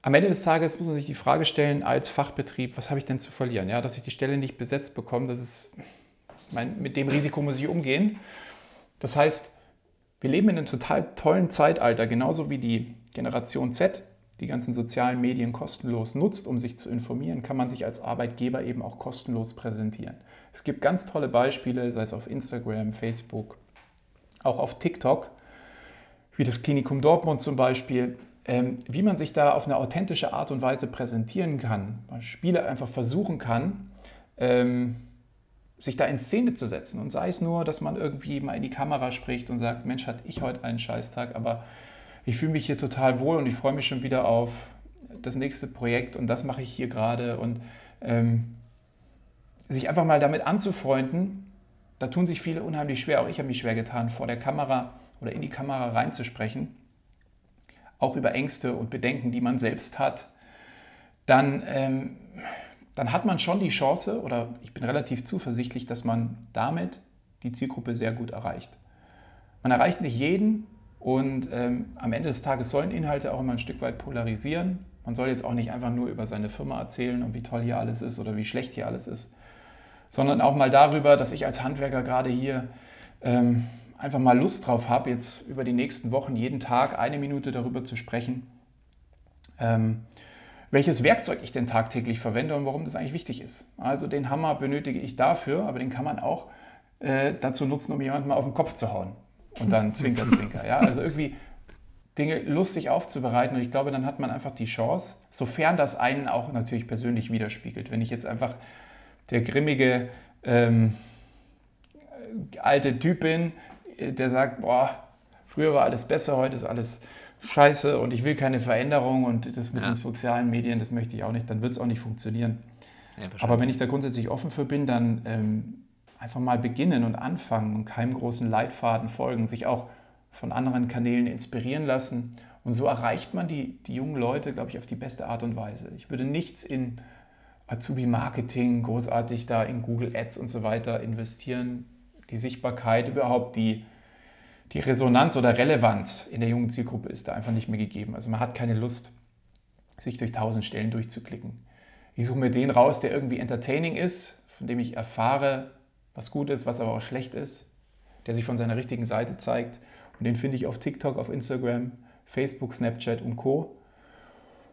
am Ende des Tages muss man sich die Frage stellen, als Fachbetrieb, was habe ich denn zu verlieren? Ja, dass ich die Stelle nicht besetzt bekomme, das ist, mein, mit dem Risiko muss ich umgehen. Das heißt, wir leben in einem total tollen Zeitalter, genauso wie die Generation Z, die ganzen sozialen Medien kostenlos nutzt, um sich zu informieren, kann man sich als Arbeitgeber eben auch kostenlos präsentieren. Es gibt ganz tolle Beispiele, sei es auf Instagram, Facebook, auch auf TikTok, wie das Klinikum Dortmund zum Beispiel, ähm, wie man sich da auf eine authentische Art und Weise präsentieren kann, man Spiele einfach versuchen kann, ähm, sich da in Szene zu setzen. Und sei es nur, dass man irgendwie mal in die Kamera spricht und sagt, Mensch, hatte ich heute einen Scheißtag, aber ich fühle mich hier total wohl und ich freue mich schon wieder auf das nächste Projekt und das mache ich hier gerade und ähm, sich einfach mal damit anzufreunden, da tun sich viele unheimlich schwer. Auch ich habe mich schwer getan, vor der Kamera oder in die Kamera reinzusprechen. Auch über Ängste und Bedenken, die man selbst hat. Dann ähm, dann hat man schon die Chance, oder ich bin relativ zuversichtlich, dass man damit die Zielgruppe sehr gut erreicht. Man erreicht nicht jeden und ähm, am Ende des Tages sollen Inhalte auch immer ein Stück weit polarisieren. Man soll jetzt auch nicht einfach nur über seine Firma erzählen und wie toll hier alles ist oder wie schlecht hier alles ist, sondern auch mal darüber, dass ich als Handwerker gerade hier ähm, einfach mal Lust drauf habe, jetzt über die nächsten Wochen jeden Tag eine Minute darüber zu sprechen, ähm, welches Werkzeug ich denn tagtäglich verwende und warum das eigentlich wichtig ist. Also den Hammer benötige ich dafür, aber den kann man auch äh, dazu nutzen, um jemanden mal auf den Kopf zu hauen. Und dann zwinker, zwinker. Ja? Also irgendwie Dinge lustig aufzubereiten und ich glaube, dann hat man einfach die Chance, sofern das einen auch natürlich persönlich widerspiegelt. Wenn ich jetzt einfach der grimmige ähm, alte Typ bin, der sagt, boah, früher war alles besser, heute ist alles scheiße und ich will keine Veränderung und das mit ja. den sozialen Medien, das möchte ich auch nicht, dann wird es auch nicht funktionieren. Ja, Aber wenn ich da grundsätzlich offen für bin, dann ähm, einfach mal beginnen und anfangen und keinem großen Leitfaden folgen, sich auch von anderen Kanälen inspirieren lassen. Und so erreicht man die, die jungen Leute, glaube ich, auf die beste Art und Weise. Ich würde nichts in Azubi-Marketing großartig da in Google Ads und so weiter investieren. Die Sichtbarkeit, überhaupt die, die Resonanz oder Relevanz in der jungen Zielgruppe ist da einfach nicht mehr gegeben. Also man hat keine Lust, sich durch tausend Stellen durchzuklicken. Ich suche mir den raus, der irgendwie entertaining ist, von dem ich erfahre, was gut ist, was aber auch schlecht ist, der sich von seiner richtigen Seite zeigt. Und den finde ich auf TikTok, auf Instagram, Facebook, Snapchat und Co.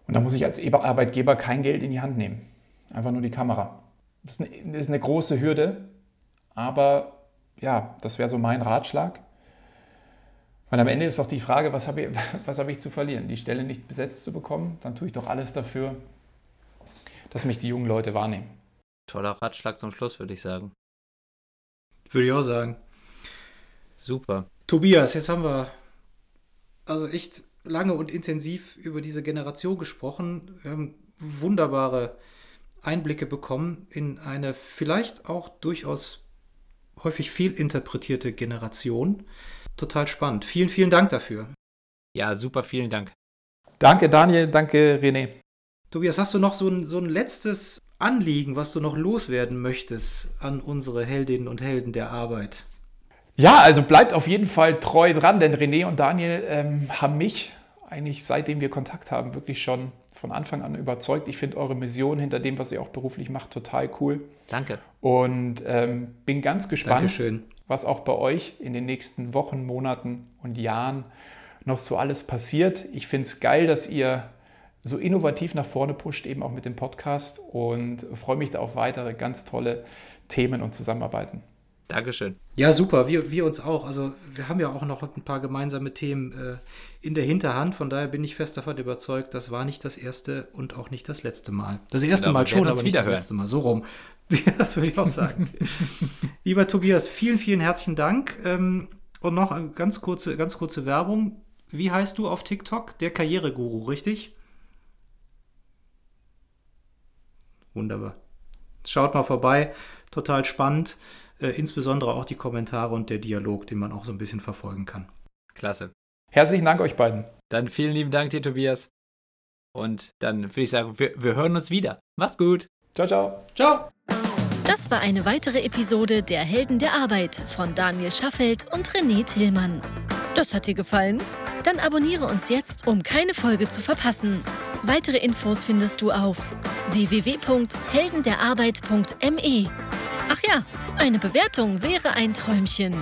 Und da muss ich als Arbeitgeber kein Geld in die Hand nehmen. Einfach nur die Kamera. Das ist eine, große Hürde, aber ja, das wäre so mein Ratschlag. Weil am Ende ist doch die Frage, was habe ich, was habe ich zu verlieren? Die Stelle nicht besetzt zu bekommen? Dann tue ich doch alles dafür, dass mich die jungen Leute wahrnehmen. Toller Ratschlag zum Schluss, würde ich sagen. Würde ich auch sagen. Super. Tobias, jetzt haben wir also echt lange und intensiv über diese Generation gesprochen. Wir haben wunderbare Einblicke bekommen in eine vielleicht auch durchaus häufig fehlinterpretierte Generation. Total spannend. Vielen, vielen Dank dafür. Ja, super, vielen Dank. Danke, Daniel. Danke, René. Tobias, hast du noch so ein, so ein letztes Anliegen, was du noch loswerden möchtest an unsere Heldinnen und Helden der Arbeit? Ja, also bleibt auf jeden Fall treu dran, denn René und Daniel ähm, haben mich eigentlich seitdem wir Kontakt haben wirklich schon von Anfang an überzeugt. Ich finde eure Mission hinter dem, was ihr auch beruflich macht, total cool. Danke. Und ähm, bin ganz gespannt, Dankeschön. was auch bei euch in den nächsten Wochen, Monaten und Jahren noch so alles passiert. Ich finde es geil, dass ihr so innovativ nach vorne pusht, eben auch mit dem Podcast und freue mich da auf weitere ganz tolle Themen und Zusammenarbeiten. Dankeschön. Ja, super. Wir, wir uns auch. Also wir haben ja auch noch ein paar gemeinsame Themen äh, in der Hinterhand. Von daher bin ich fest davon überzeugt, das war nicht das erste und auch nicht das letzte Mal. Das erste genau, Mal schon, aber nicht das letzte Mal. So rum. das würde ich auch sagen. Lieber Tobias, vielen, vielen herzlichen Dank. Ähm, und noch eine ganz kurze, ganz kurze Werbung. Wie heißt du auf TikTok? Der Karriereguru, richtig? Wunderbar. Schaut mal vorbei. Total spannend. Äh, insbesondere auch die Kommentare und der Dialog, den man auch so ein bisschen verfolgen kann. Klasse. Herzlichen Dank euch beiden. Dann vielen lieben Dank dir, Tobias. Und dann würde ich sagen, wir, wir hören uns wieder. Macht's gut. Ciao, ciao. Ciao. Das war eine weitere Episode der Helden der Arbeit von Daniel Schaffelt und René Tillmann. Das hat dir gefallen? Dann abonniere uns jetzt, um keine Folge zu verpassen. Weitere Infos findest du auf www.heldenderarbeit.me. Ach ja, eine Bewertung wäre ein Träumchen.